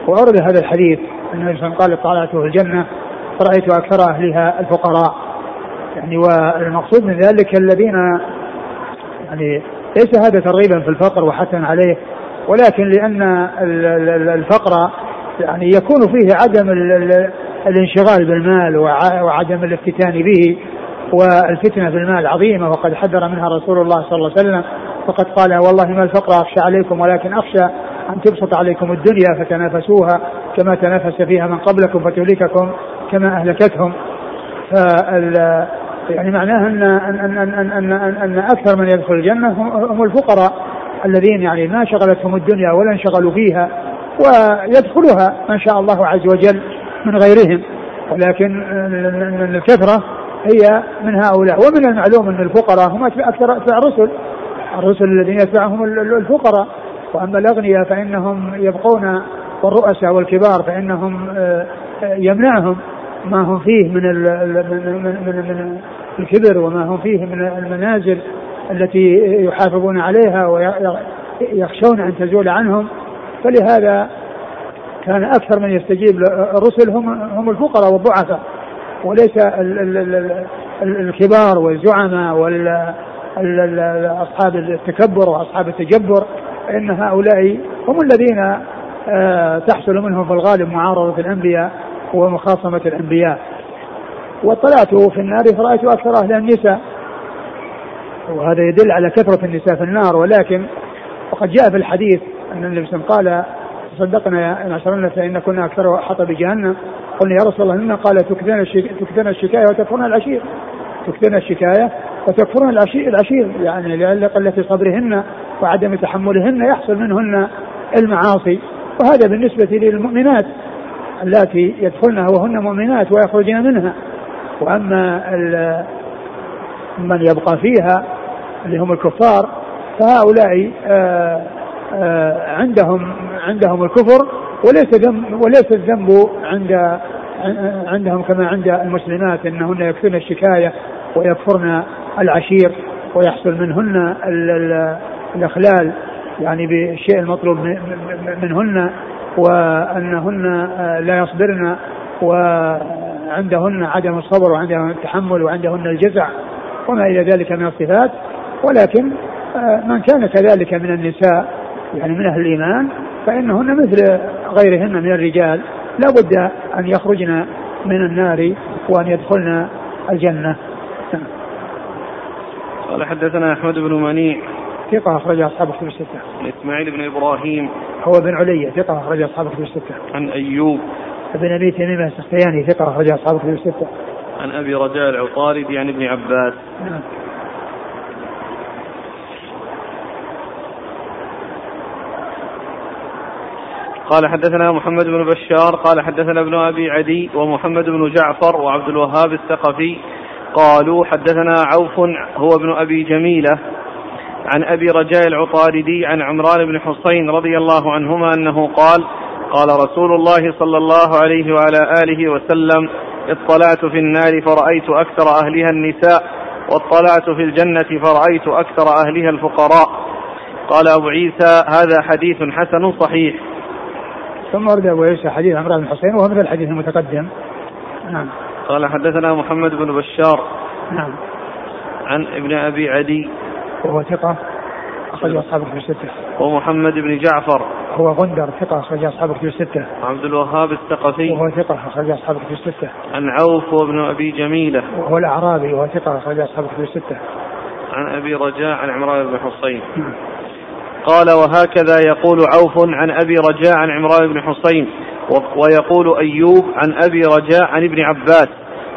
وأورد هذا الحديث النبي صلى الله عليه وسلم قال طلعت في الجنة فرأيت أكثر أهلها الفقراء. يعني والمقصود من ذلك الذين يعني ليس هذا ترغيبا في الفقر وحثا عليه ولكن لأن الفقر يعني يكون فيه عدم الانشغال بالمال وعدم الافتتان به. والفتنة في المال عظيمة وقد حذر منها رسول الله صلى الله عليه وسلم فقد قال والله ما الفقر أخشى عليكم ولكن أخشى أن تبسط عليكم الدنيا فتنافسوها كما تنافس فيها من قبلكم فتهلككم كما أهلكتهم. فال يعني معناه أن أن أن أن أن, أن, أن أكثر من يدخل الجنة هم الفقراء الذين يعني ما شغلتهم الدنيا ولا انشغلوا فيها ويدخلها ما شاء الله عز وجل من غيرهم ولكن الكثرة هي من هؤلاء. ومن المعلوم أن الفقراء هم أكثر أتباع الرسل الرسل الذين يتبعهم الفقراء. وأما الأغنياء فإنهم يبقون والرؤساء والكبار فإنهم آه، يمنعهم ما هم فيه من من من الكبر وما هم فيه من المنازل التي يحافظون عليها ويخشون أن تزول عنهم. فلهذا كان أكثر من يستجيب الرسل هم هم الفقراء والضعفاء. وليس الكبار والزعماء واصحاب التكبر وأصحاب التجبر فان هؤلاء هم الذين آه، تحصل منهم في الغالب معارضة الأنبياء ومخاصمة الأنبياء. واطلعت في النار فرأيت أكثر أهل النساء. وهذا يدل على كثرة النساء في النار. ولكن وقد جاء في الحديث أن النبي صلى الله عليه وسلم قال تصدقنا يا معشرنا فإن كنا أكثر حطب جهنم. قلنا يا رسول الله منا قال تكثرن تكثرن الشكاية وتكفرن العشير. تكثرن الشكاية وتكفرن العشير العشير يعني لأن قلة صبرهن وعدم تحملهن يحصل منهن المعاصي. وهذا بالنسبة للمؤمنات اللاتي يدخلنها وهن مؤمنات ويخرجن منها. وأما من يبقى فيها اللي هم الكفار فهؤلاء آه، آه، عندهم عندهم الكفر وليس ذنب وليس الذنب عند عندهم كما عند المسلمات إنهن يكفرن الشكاية ويكفرن العشير ويحصل منهن الإخلال يعني بالشيء المطلوب منهن وأنهن لا يصبرن و عندهن عدم الصبر وعندهن التحمل وعندهن الجزع وما إلى ذلك من الصفات. ولكن آه، من كان كذلك من النساء يعني من أهل الإيمان فإنهن مثل غيرهن من الرجال لا بد أن يخرجن من النار وأن يدخلن الجنة قال حدثنا أحمد بن منيع ثقة أخرج أصحاب كتب الستة. إسماعيل بن إبراهيم هو بن علي ثقة أخرج أصحاب كتب الستة. عن أيوب ابن أبي تميم السختياني ثقة أخرج أصحاب كتب الستة. عن أبي رجاء العطاردي عن ابن عباس. نعم. قال حدثنا محمد بن بشار قال حدثنا ابن أبي عدي ومحمد بن جعفر وعبد الوهاب الثقفي قالوا حدثنا عوف هو ابن أبي جميلة عن أبي رجاء العطاردي عن عمران بن حصين رضي الله عنهما أنه قال قال رسول الله صلى الله عليه وعلى آله وسلم اطلعت في النار فرأيت أكثر أهلها النساء واطلعت في الجنة فرأيت أكثر أهلها الفقراء. قال أبو عيسى هذا حديث حسن صحيح. ثم ورد أبو عيسى حديث عمران بن حسين وهو مثل الحديث المتقدم نعم قال حدثنا محمد بن بشار نعم عن ابن أبي عدي وهو ثقة أخرج أصحابه في الستة ومحمد بن جعفر هو غندر ثقة أخرج أصحابه في الستة. عبد الوهاب الثقفي وهو ثقة أخرج أصحابه في الستة. عن عوف وابن أبي جميلة. وهو الأعرابي وهو ثقة أخرج أصحابه في الستة. عن أبي رجاء عن عمران بن حصين. قال وهكذا يقول عوف عن أبي رجاء عن عمران بن حصين ويقول أيوب عن أبي رجاء عن ابن عباس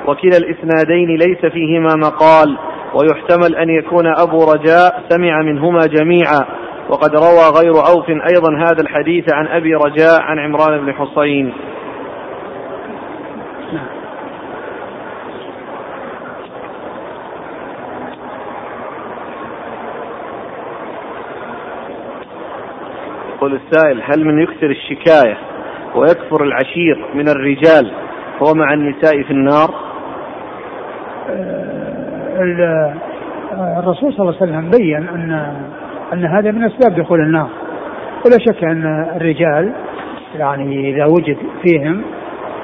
وكلا الإسنادين ليس فيهما مقال ويحتمل أن يكون أبو رجاء سمع منهما جميعا وقد روى غير أوف أيضا هذا الحديث عن أبي رجاء عن عمران بن حصين يقول السائل هل من يكثر الشكاية ويكفر العشير من الرجال هو مع النساء في النار؟ آه، الرسول صلى الله عليه وسلم بين أن أن هذا من أسباب دخول النار. ولا شك أن الرجال يعني إذا وجد فيهم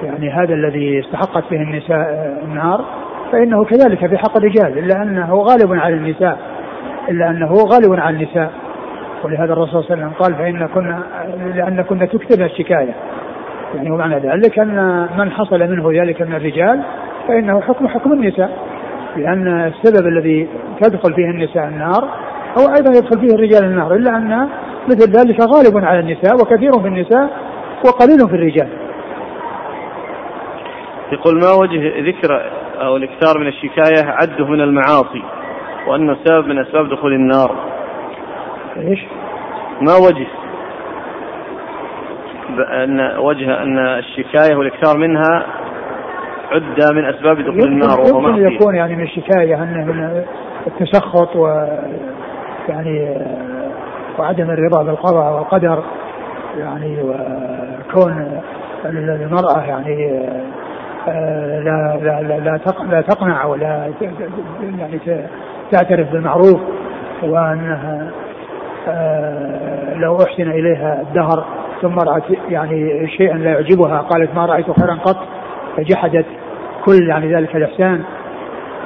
يعني هذا الذي استحقت به النساء النار فإنه كذلك في حق الرجال إلا أنه غالب على النساء إلا أنه غالب على النساء. ولهذا الرسول صلى الله عليه وسلم قال فإن كنا لأن كنا تكثرن الشكاية. يعني ومعنى ذلك أن من حصل منه ذلك من الرجال فإنه حكم حكم النساء. لأن السبب الذي تدخل فيه النساء النار هو أيضا يدخل فيه الرجال النار إلا أن مثل ذلك غالب على النساء وكثير في النساء وقليل في الرجال. يقول ما وجه ذكر أو الإكثار من الشكاية عده من المعاصي وأنه سبب من أسباب دخول النار. إيش؟ ما وجه؟ أن وجه أن الشكاية والإكثار منها عد من أسباب دخول النار وهو يمكن يكون يعني من الشكاية أنه من التسخط و يعني وعدم الرضا بالقضاء والقدر يعني وكون المرأة يعني لا لا لا لا, لا تقنع ولا يعني تعترف بالمعروف وأنها لو أحسن إليها الدهر ثم رأت يعني شيئا لا يعجبها قالت ما رأيت خيرا قط فجحدت كل يعني ذلك الإحسان.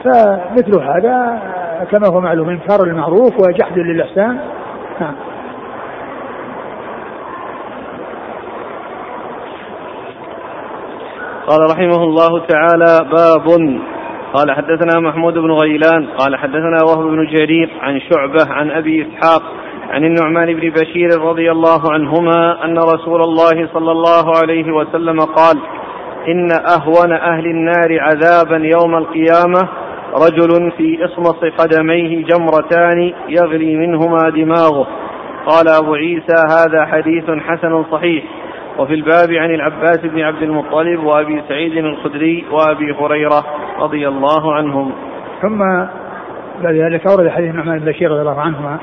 فمثل هذا كما هو معلوم إنكار المعروف وجحد للإحسان. نعم. قال رحمه الله تعالى باب. قال حدثنا محمود بن غيلان قال حدثنا وهب بن جرير عن شعبة عن أبي إسحاق عن النعمان بن بشير رضي الله عنهما أن رسول الله صلى الله عليه وسلم قال إن أهون أهل النار عذابا يوم القيامة رجل في إصمص قدميه جمرتان يغلي منهما دماغه. قال أبو عيسى هذا حديث حسن صحيح. وفي الباب عن العباس بن عبد المطلب وأبي سعيد الخدري وأبي هريرة رضي الله عنهم. ثم بعد ذلك أورد حديث النعمان بن بشير رضي الله عنهما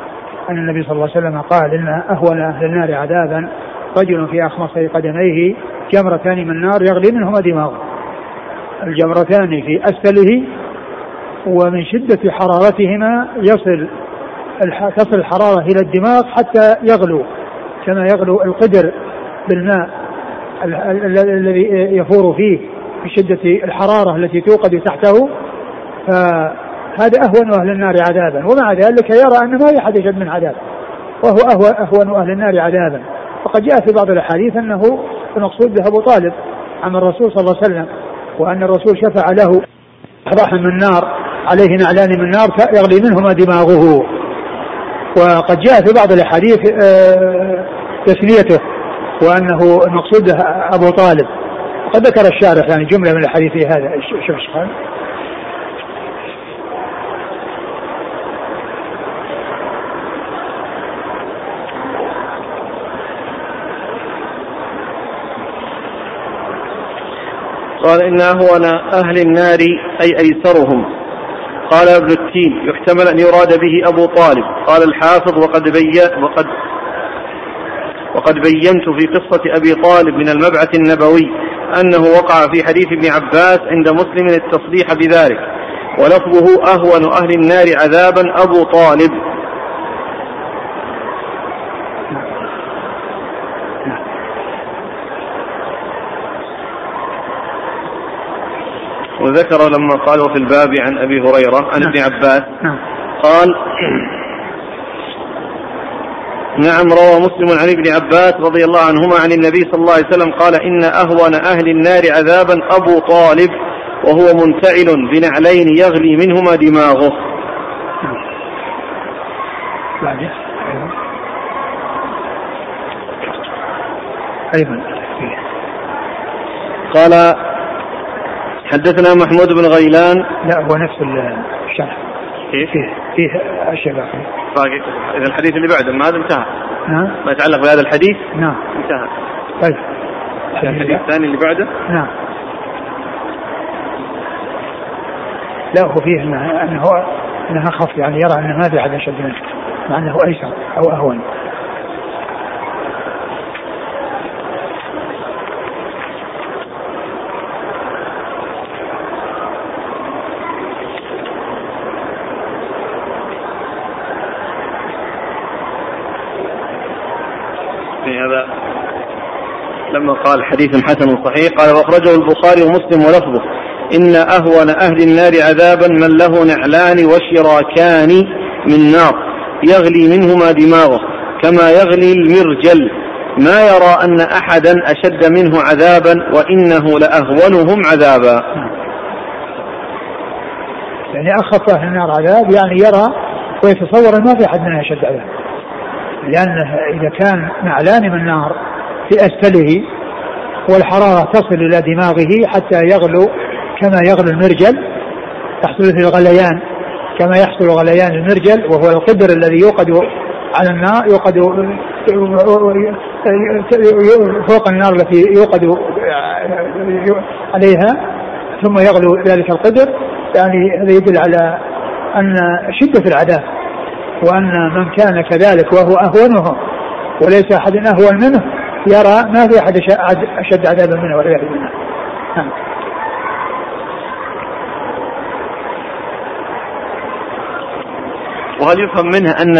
أن النبي صلى الله عليه وسلم قال إن أهون أهل النار عذابا رجل في أخمصي قدميه جمرتان من النار يغلي منهما دماغه. الجمرتان في أسفله ومن شدة حرارتهما يصل تصل الحرارة إلى الدماغ حتى يغلو كما يغلو القدر بالماء الذي يفور فيه في شدة الحرارة التي توقد تحته. فهذا أهون أهل النار عذابا. ومع ذلك يرى أن ما في أحد أشد من عذاب. وهو أهون أهل النار عذابا. وقد جاء في بعض الأحاديث أنه المقصود به أبو طالب عن الرسول صلى الله عليه وسلم وأن الرسول شفع له رحم من نار عليه نعلان من نار يغلي منهما دماغه. وقد جاء في بعض الأحاديث آه، تسميته وأنه المقصود أبو طالب. وقد ذكر الشارح يعني جملة من الأحاديث هذا شوف قال إن أهون أهل النار أي أيسرهم. قال ابن التين يحتمل أن يراد به أبو طالب. قال الحافظ وقد بين وقد وقد بينت في قصة أبي طالب من المبعث النبوي أنه وقع في حديث ابن عباس عند مسلم التصريح بذلك. ولفظه أهون أهل النار عذابا أبو طالب. وذكر لما قال وفي الباب عن أبي هريرة عن ابن عباس. نعم. قال نعم روى مسلم عن ابن عباس رضي الله عنهما عن النبي صلى الله عليه وسلم قال إن أهون أهل النار عذابا أبو طالب وهو منتعل بنعلين يغلي منهما دماغه. أيضا. قال حدثنا محمود بن غيلان. لا هو نفس الشرح. فيه فيه فيه أشياء باقي. إذا الحديث اللي بعده ما هذا انتهى. نعم ما يتعلق بهذا الحديث؟ نعم. انتهى. طيب. الحديث الثاني اللي بعده؟ نعم. لا هو فيه انه إنه انها أخف يعني يرى إنه ما في أحد اشد منه مع إنه أيسر أو أهون لما قال حديث حسن صحيح قال وأخرجه البخاري ومسلم ولفظه إن أهون أهل النار عذابا من له نعلان وشراكان من نار يغلي منهما دماغه كما يغلي المرجل ما يرى أن احدا أشد منه عذابا وإنه لأهونهم عذابا. يعني أخف أهل النار عذاب يعني يرى ويتصور ما في أحد منها أشد عذاب. لأنه إذا كان نعلان من نار في أسفله والحرارة تصل إلى دماغه حتى يغلو كما يغلو المرجل. يحصل في الغليان كما يحصل غليان المرجل وهو القدر الذي يوقد على النار يوقد فوق النار التي يوقد عليها ثم يغلو ذلك القدر. يعني هذا يدل على أن شدة العذاب وأن من كان كذلك وهو أهونهم وليس أحد أهون منه. يرى ما في أحد أشد عذابا منه والعياذ بالله. نعم. وهل يفهم منها أن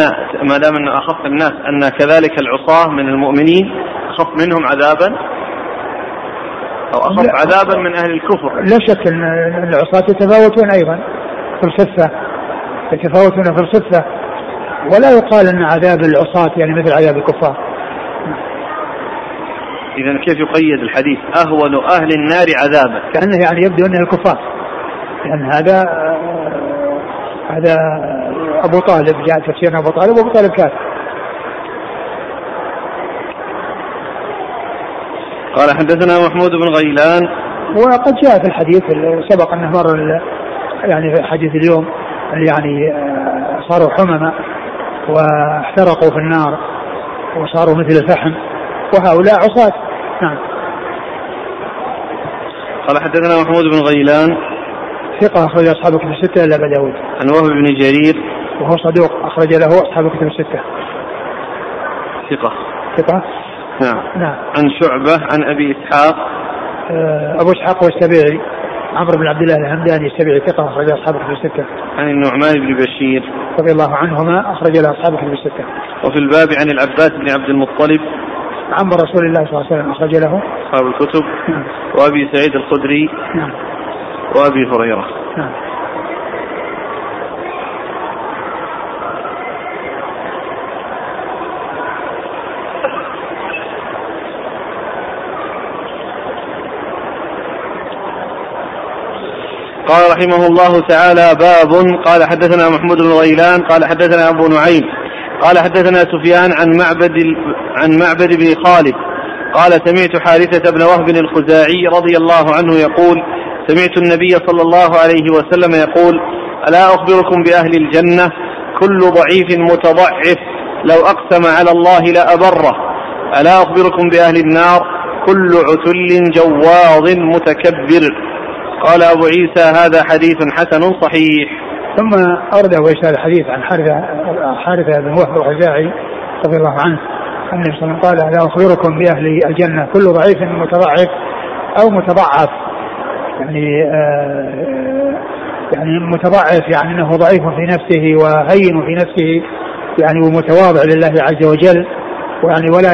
ما دام أنه أخف الناس أن كذلك العصاة من المؤمنين أخف منهم عذابا؟ أو أخف عذابا من أهل الكفر؟ لا شك أن العصاة يتفاوتون أيضا في الخفة. يتفاوتون في الخفة. ولا يقال أن عذاب العصاة يعني مثل عذاب الكفار. إذا كيف يقيد الحديث؟ أهون أهل النار عذابا. كأنه يعني يبدو أنه الكفار. لأن هذا هذا أبو طالب جاء تفسير أبو طالب وأبو طالب كافر. قال حدثنا محمود بن غيلان. وقد جاء في الحديث سبق أنه مر يعني في حديث اليوم يعني آه، صاروا حمما واحترقوا في النار وصاروا مثل الفحم. وهؤلاء عصاة. نعم. قال حدثنا محمود بن غيلان. ثقة أخرج أصحاب كتب الستة إلا أبا داود. عن وهب بن جرير. وهو صدوق أخرج له أصحاب كتب الستة. ثقة. ثقة؟ نعم. نعم. عن شعبة عن أبي إسحاق. آه، أبو إسحاق هو السبيعي. عمرو بن عبد الله الهمداني السبيعي ثقة أخرج أصحاب كتب الستة. عن النعمان بن بشير. رضي الله عنهما أخرج له أصحاب كتب الستة. وفي الباب عن العباس بن عبد المطلب. عم رسول الله صلى الله عليه وسلم أخرج له. أصحاب الكتب. نعم. وأبي سعيد الخدري. نعم. وأبي هريرة. نعم. قال رحمه الله تعالى باب. قال حدثنا محمود بن غيلان قال حدثنا أبو نعيم. قال حدثنا سفيان عن معبد عن معبد بن خالد قال سمعت حارثة بن وهب الخزاعي رضي الله عنه يقول سمعت النبي صلى الله عليه وسلم يقول ألا أخبركم بأهل الجنة؟ كل ضعيف متضعف لو أقسم على الله لأبره ألا أخبركم بأهل النار؟ كل عتل جواظ متكبر. قال أبو عيسى هذا حديث حسن صحيح. ثم أورد أبو عيسى الحديث عن حارثة حارثة بن وهب الخزاعي رضي الله عنه. أن النبي صلى الله عليه وسلم قال لا أخبركم بأهل الجنة كل ضعيف متضعف أو متضعف. يعني آه يعني متضعف يعني أنه ضعيف في نفسه وهين في نفسه يعني ومتواضع لله عز وجل ويعني ولا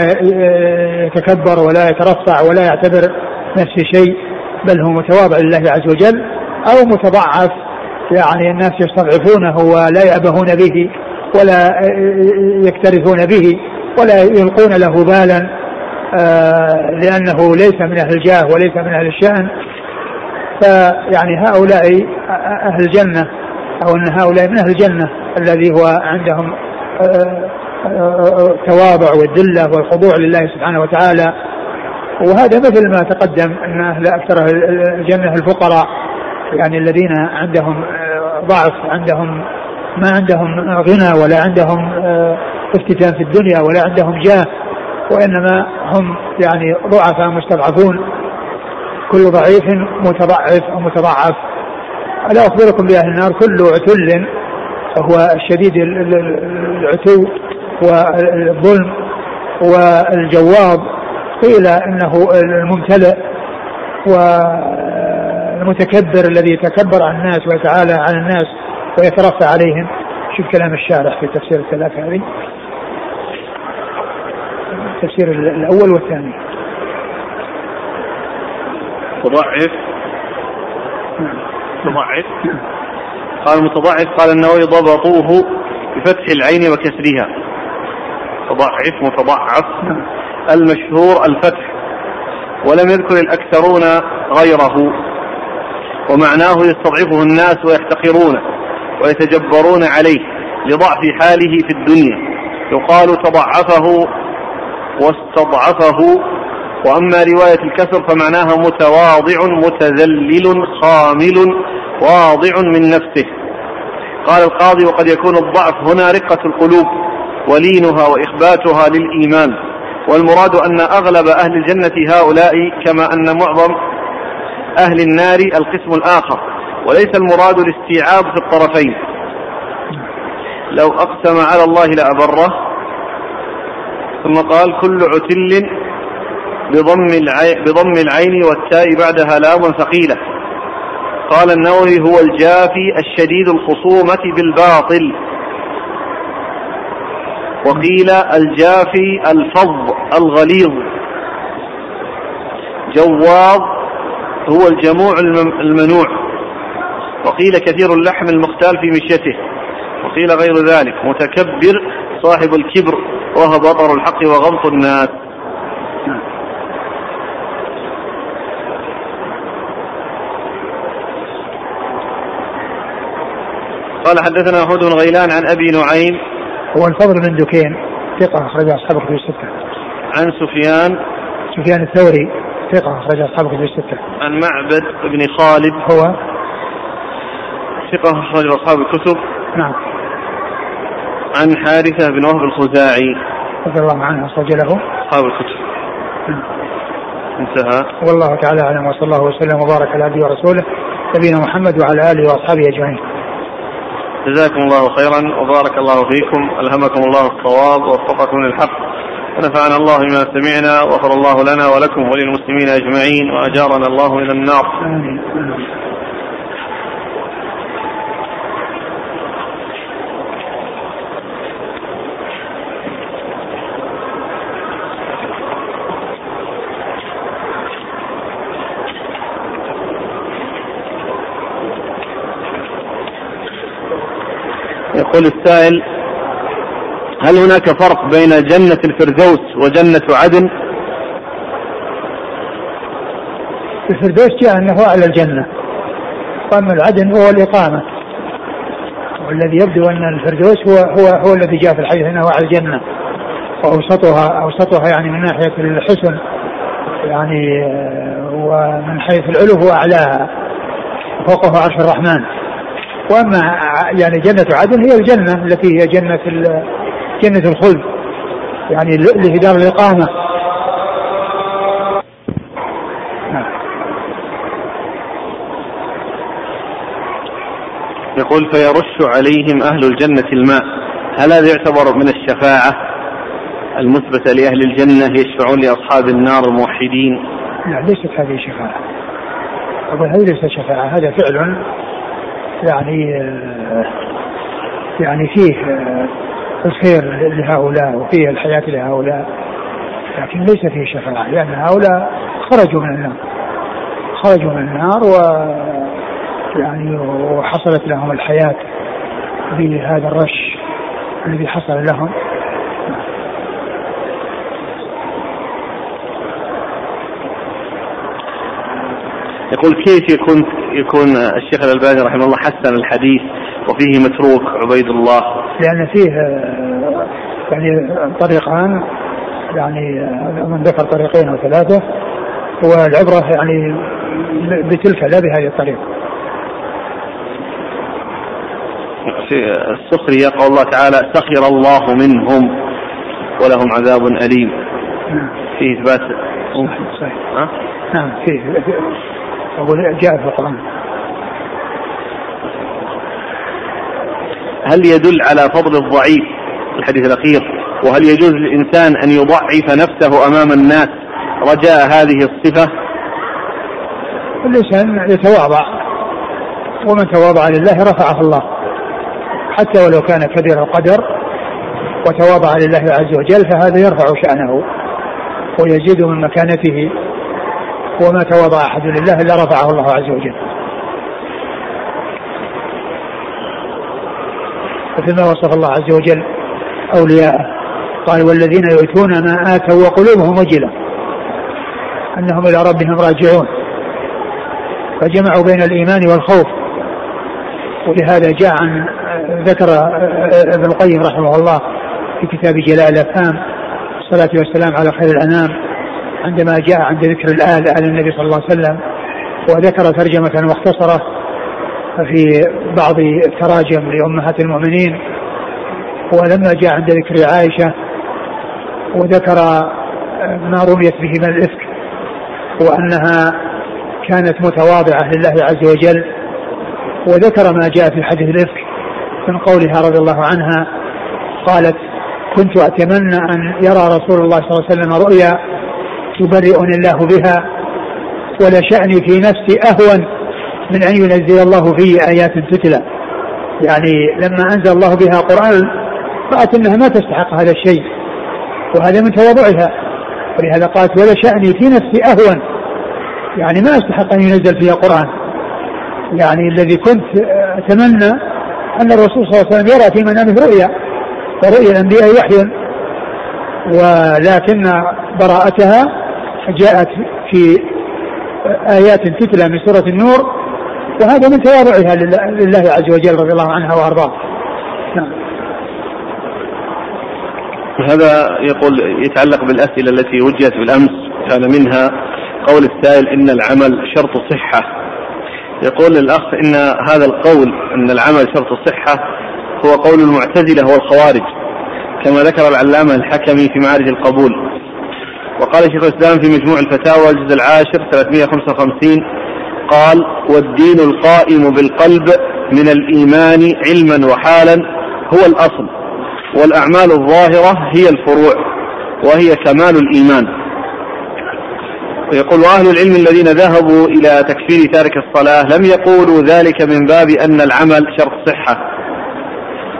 يتكبر ولا يترفع ولا يعتبر نفسه شيء بل هو متواضع لله عز وجل أو متضعف. يعني الناس يستضعفونه ولا يأبهون به ولا يكترثون به ولا يلقون له بالا آه، لأنه ليس من أهل الجاه وليس من أهل الشأن. فيعني هؤلاء أهل الجنة أو أن هؤلاء من أهل الجنة الذي هو عندهم التواضع آه، آه، والذلة والخضوع لله سبحانه وتعالى. وهذا مثل ما تقدم أن أهل أكثر الجنة الفقراء يعني الذين عندهم ضعف عندهم ما عندهم غنى ولا عندهم آه، افتتان في الدنيا ولا عندهم جاه وإنما هم يعني ضعفاء مستضعفون. كل ضعيف متضعف أو متضعف. ألا أخبركم بأهل النار كل عتل هو الشديد العتو والظلم والجواب. قيل إنه الممتلئ والمتكبر الذي يتكبر عن الناس ويتعالى عن الناس ويترفع عليهم. شوف كلام الشارح في تفسير الثلاثة هذه. التفسير الأول والثاني. مضاعف مضاعف قال متضعف قال النووي ضبطوه بفتح العين وكسرها. متضعف متضعف. نعم. المشهور الفتح. ولم يذكر الأكثرون غيره. ومعناه يستضعفه الناس ويحتقرونه ويتجبرون عليه لضعف حاله في الدنيا. يقال تضعفه واستضعفه وأما رواية الكسر فمعناها متواضع متذلل خامل واضع من نفسه. قال القاضي وقد يكون الضعف هنا رقة القلوب ولينها وإخباتها للإيمان. والمراد أن أغلب أهل الجنة هؤلاء كما أن معظم أهل النار القسم الآخر وليس المراد الاستيعاب في الطرفين. لو أقسم على الله لأبره ثم قال كل عتل بضم العين, بضم العين والتاء بعدها لام ثقيلة. قال النووي هو الجافي الشديد الخصومة بالباطل. وقيل الجافي الفظ الغليظ. جواظ هو الجموع المنوع. وقيل كثير اللحم المختال في مشيته. وقيل غير ذلك. متكبر صاحب الكبر. وهو بطر الحق وغمط الناس. قال حدثنا هود بن غيلان عن أبي نعيم. هو الفضل بن دكين. ثقة أخرج أصحاب الكتب الستة. عن سفيان. سفيان الثوري. ثقة أخرج أصحاب الكتب الستة. عن معبد بن خالد هو ثقة أخرج أصحاب الكتب. نعم. عن حارثة بن وهب الخزاعي رضي الله عنه أخرج له أصحاب الكتب. نعم. انتهى. والله تعالى أعلم وصلى الله وسلم وبارك على عبده ورسوله نبينا محمد وعلى آله وأصحابه أجمعين. جزاكم الله خيرا وبارك الله فيكم ألهمكم الله الصواب ووفقكم للحق ونفعنا الله بما سمعنا وغفر الله لنا ولكم وللمسلمين أجمعين وأجارنا الله من النار. يقول السائل هل هناك فرق بين جنة الفردوس وجنة عدن؟ الفردوس جاء أنه أعلى الجنة. واما العدن هو الإقامة. والذي يبدو أن الفردوس هو هو هو الذي جاء في الحديث أنه أعلى الجنة. واوسطها أوسطها يعني من ناحية الحسن. يعني ومن حيث العلو هو أعلاها. فوقه عرش الرحمن. وأما يعني جنة عدن هي الجنة التي هي جنة جنة الخلد. يعني اللي في دار الإقامة. يقول فيرش عليهم أهل الجنة الماء. هل هذا يعتبر من الشفاعة المثبتة لأهل الجنة يشفعون لأصحاب النار الموحدين؟ لا ليست هذه شفاعة. أقول هذه ليست شفاعة. هذا فعل يعني يعني فيه الخير لهؤلاء وفيه الحياة لهؤلاء لكن ليس فيه شفاعة لأن هؤلاء خرجوا من النار خرجوا من النار و يعني وحصلت لهم الحياة بهذا الرش الذي حصل لهم. يقول كيف يكون يكون الشيخ الألباني رحمه الله حسن الحديث وفيه متروك عبيد الله؟ لأن فيه يعني طريقان يعني من ذكر طريقين أو ثلاثة والعبرة يعني بتلك لا بهذه الطريقة. في السخرية قول الله تعالى سخر الله منهم ولهم عذاب أليم. نعم. فيه إثبات صحيح, صحيح. نعم فيه. أقول جاء في القرآن هل يدل على فضل الضعيف الحديث الأخير؟ وهل يجوز للإنسان أن يضعف نفسه أمام الناس رجاء هذه الصفة؟ الإنسان يتواضع ومن تواضع لله رفعه الله. حتى ولو كان كبير القدر وتواضع لله عز وجل فهذا يرفع شأنه ويزيد من مكانته. وما تواضع أحد لله إلا رفعه الله عز وجل. مثل ما وصف الله عز وجل أولياءه. قال والذين يؤتون ما آتوا وقلوبهم وجلة. أنهم إلى ربهم راجعون. فجمعوا بين الإيمان والخوف. ولهذا جاء عن ذكر ابن القيم رحمه الله في كتاب جلاء الأفهام الصلاة والسلام على خير الأنام. عندما جاء عند ذكر الآل آل النبي صلى الله عليه وسلم وذكر ترجمة مختصرة في بعض التراجم لأمهات المؤمنين ولما جاء عند ذكر عائشة وذكر ما رميت به من الإفك وأنها كانت متواضعة لله عز وجل وذكر ما جاء في حديث الإفك من قولها رضي الله عنها قالت كنت أتمنى أن يرى رسول الله صلى الله عليه وسلم رؤيا يبرئني الله بها ولشأني في نفسي أهون من أن ينزل الله في آيات تتلى. يعني لما أنزل الله بها قرآن رأت أنها ما تستحق هذا الشيء وهذا من تواضعها. ولهذا قالت ولا شأني في نفسي أهون. يعني ما أستحق أن ينزل فيها قرآن. يعني الذي كنت أتمنى أن الرسول صلى الله عليه وسلم يرى في منامه رؤيا ورؤيا الأنبياء وحي ولكن براءتها جاءت في آيات تتلى من سورة النور وهذا من تواضعها لله عز وجل رضي الله عنها وأرضاه. نعم. هذا يقول يتعلق بالأسئلة التي وجهت بالأمس كان منها قول السائل إن العمل شرط صحة. يقول الأخ إن هذا القول أن العمل شرط صحة هو قول المعتزلة والخوارج كما ذكر العلامة الحكمي في معارج القبول. وقال شيخ الإسلام في مجموع الفتاوى الجزء العاشر 355 قال والدين القائم بالقلب من الإيمان علما وحالا هو الأصل والأعمال الظاهرة هي الفروع وهي كمال الإيمان. ويقول وأهل العلم الذين ذهبوا إلى تكفير تارك الصلاة لم يقولوا ذلك من باب أن العمل شرط صحة.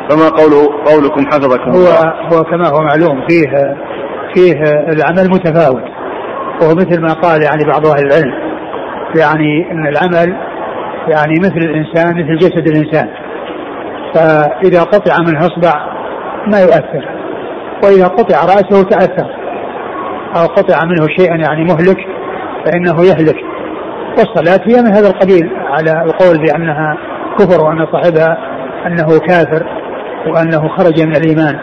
فما قوله قولكم حفظكم هو هو كما هو معلوم فيه فيه العمل متفاوت وهو مثل ما قال يعني بعض أهل العلم يعني إن العمل يعني مثل الإنسان مثل جسد الإنسان فإذا قطع منه أصبع ما يؤثر وإذا قطع رأسه تأثر أو قطع منه شيئا يعني مهلك فإنه يهلك. والصلاة هي من هذا القبيل على القول بأنها كفر وأن صاحبها أنه كافر وأنه خرج من الإيمان.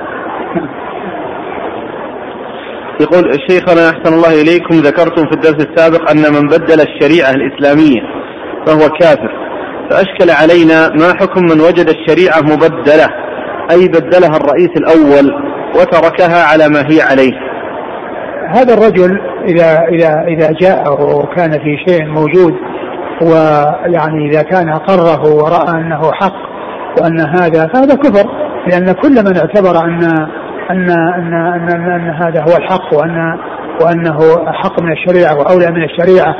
يقول شيخنا أحسن الله إليكم ذكرتم في الدرس السابق أن من بدل الشريعة الإسلامية فهو كافر. فأشكل علينا ما حكم من وجد الشريعة مبدلة أي بدلها الرئيس الأول وتركها على ما هي عليه. هذا الرجل إذا إذا إذا جاء وكان في شيء موجود ويعني إذا كان أقره ورأى أنه حق وأن هذا فهذا كفر لأن كل من اعتبر أن أن أن أن, أن, هذا هو الحق وأن وأنه حق من الشريعة وأولى من الشريعة.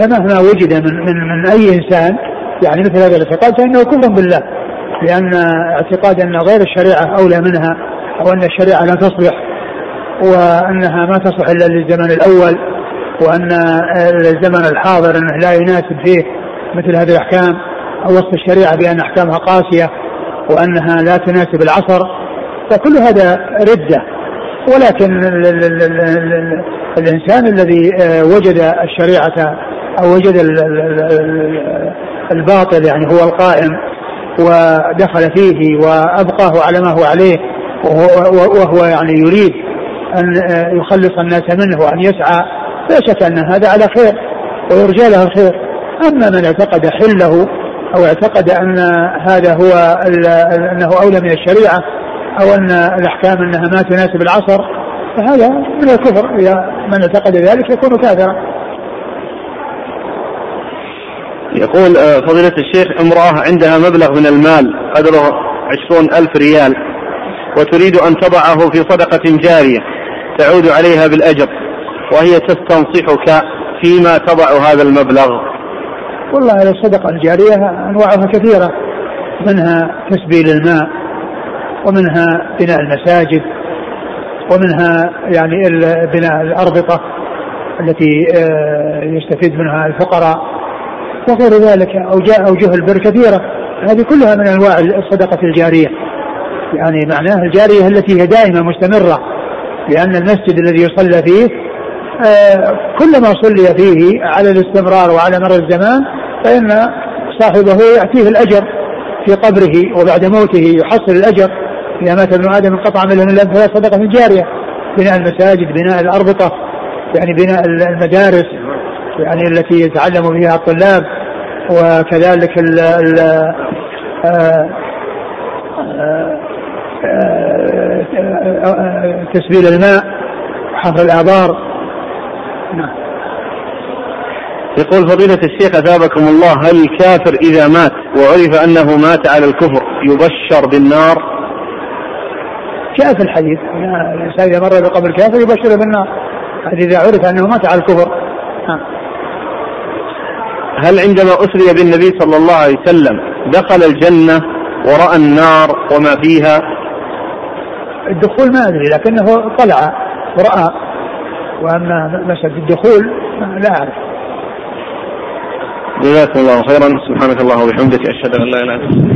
فمهما وجد من من من أي إنسان يعني مثل هذا الاعتقاد فإنه كفر بالله. لأن اعتقاد أن غير الشريعة أولى منها أو أن الشريعة لا تصلح وأنها ما تصلح إلا للزمن الأول وأن الزمن الحاضر أنه لا يناسب فيه مثل هذه الأحكام أو وصف الشريعة بأن أحكامها قاسية وأنها لا تناسب العصر. فكل هذا ردة. ولكن الإنسان الذي آه، وجد الشريعة أو وجد الباطل يعني هو القائم ودخل فيه وأبقاه على ما هو عليه وهو يعني يريد أن آه، يخلص الناس منه وأن يسعى لا شك أن هذا على خير ويرجى له الخير أما من اعتقد حله أو اعتقد أن هذا هو أنه أولى من الشريعة أو أن الأحكام أنها ما تناسب العصر فهذا من الكفر إذا من اعتقد ذلك يكون كافرا. يقول آه، فضيلة الشيخ امرأة عندها مبلغ من المال قدره عشرون ألف ريال وتريد أن تضعه في صدقة جارية تعود عليها بالأجر وهي تستنصحك فيما تضع هذا المبلغ والله الصدقة الجارية أنواعها كثيرة منها تسبيل الماء ومنها بناء المساجد ومنها يعني بناء الأربطة التي آه، يستفيد منها الفقراء. وغير ذلك أو أوجه البر كثيرة. هذه كلها من أنواع الصدقة الجارية. يعني معناها الجارية التي هي دائمة مستمرة لأن المسجد الذي يصلى فيه آه، كلما صلي فيه على الاستمرار وعلى مر الزمان فإن صاحبه يأتيه الأجر في قبره وبعد موته يحصل الأجر. إذا مات ابن آدم انقطع منه إلا فلا صدقة جارية بناء المساجد بناء الأربطة يعني بناء المدارس يعني التي يتعلم فيها الطلاب وكذلك ال ال آه، آه، آه، تسبيل الماء وحفر الآبار نعم. يقول فضيلة الشيخ أثابكم الله هل الكافر إذا مات وعرف أنه مات على الكفر يبشر بالنار؟ جاء في الحديث. الإنسان إذا مر بقبر الكافر يبشر بالنار إذا عرف أنه مات على الكفر. هل عندما أسري بالنبي صلى الله عليه وسلم دخل الجنة ورأى النار وما فيها؟ الدخول ما أدري لكنه طلع ورأى. وأما مسألة الدخول لا أعرف. جزاكم الله خيرا. سبحانك الله وبحمدك أشهد أن لا إله إلا أنت.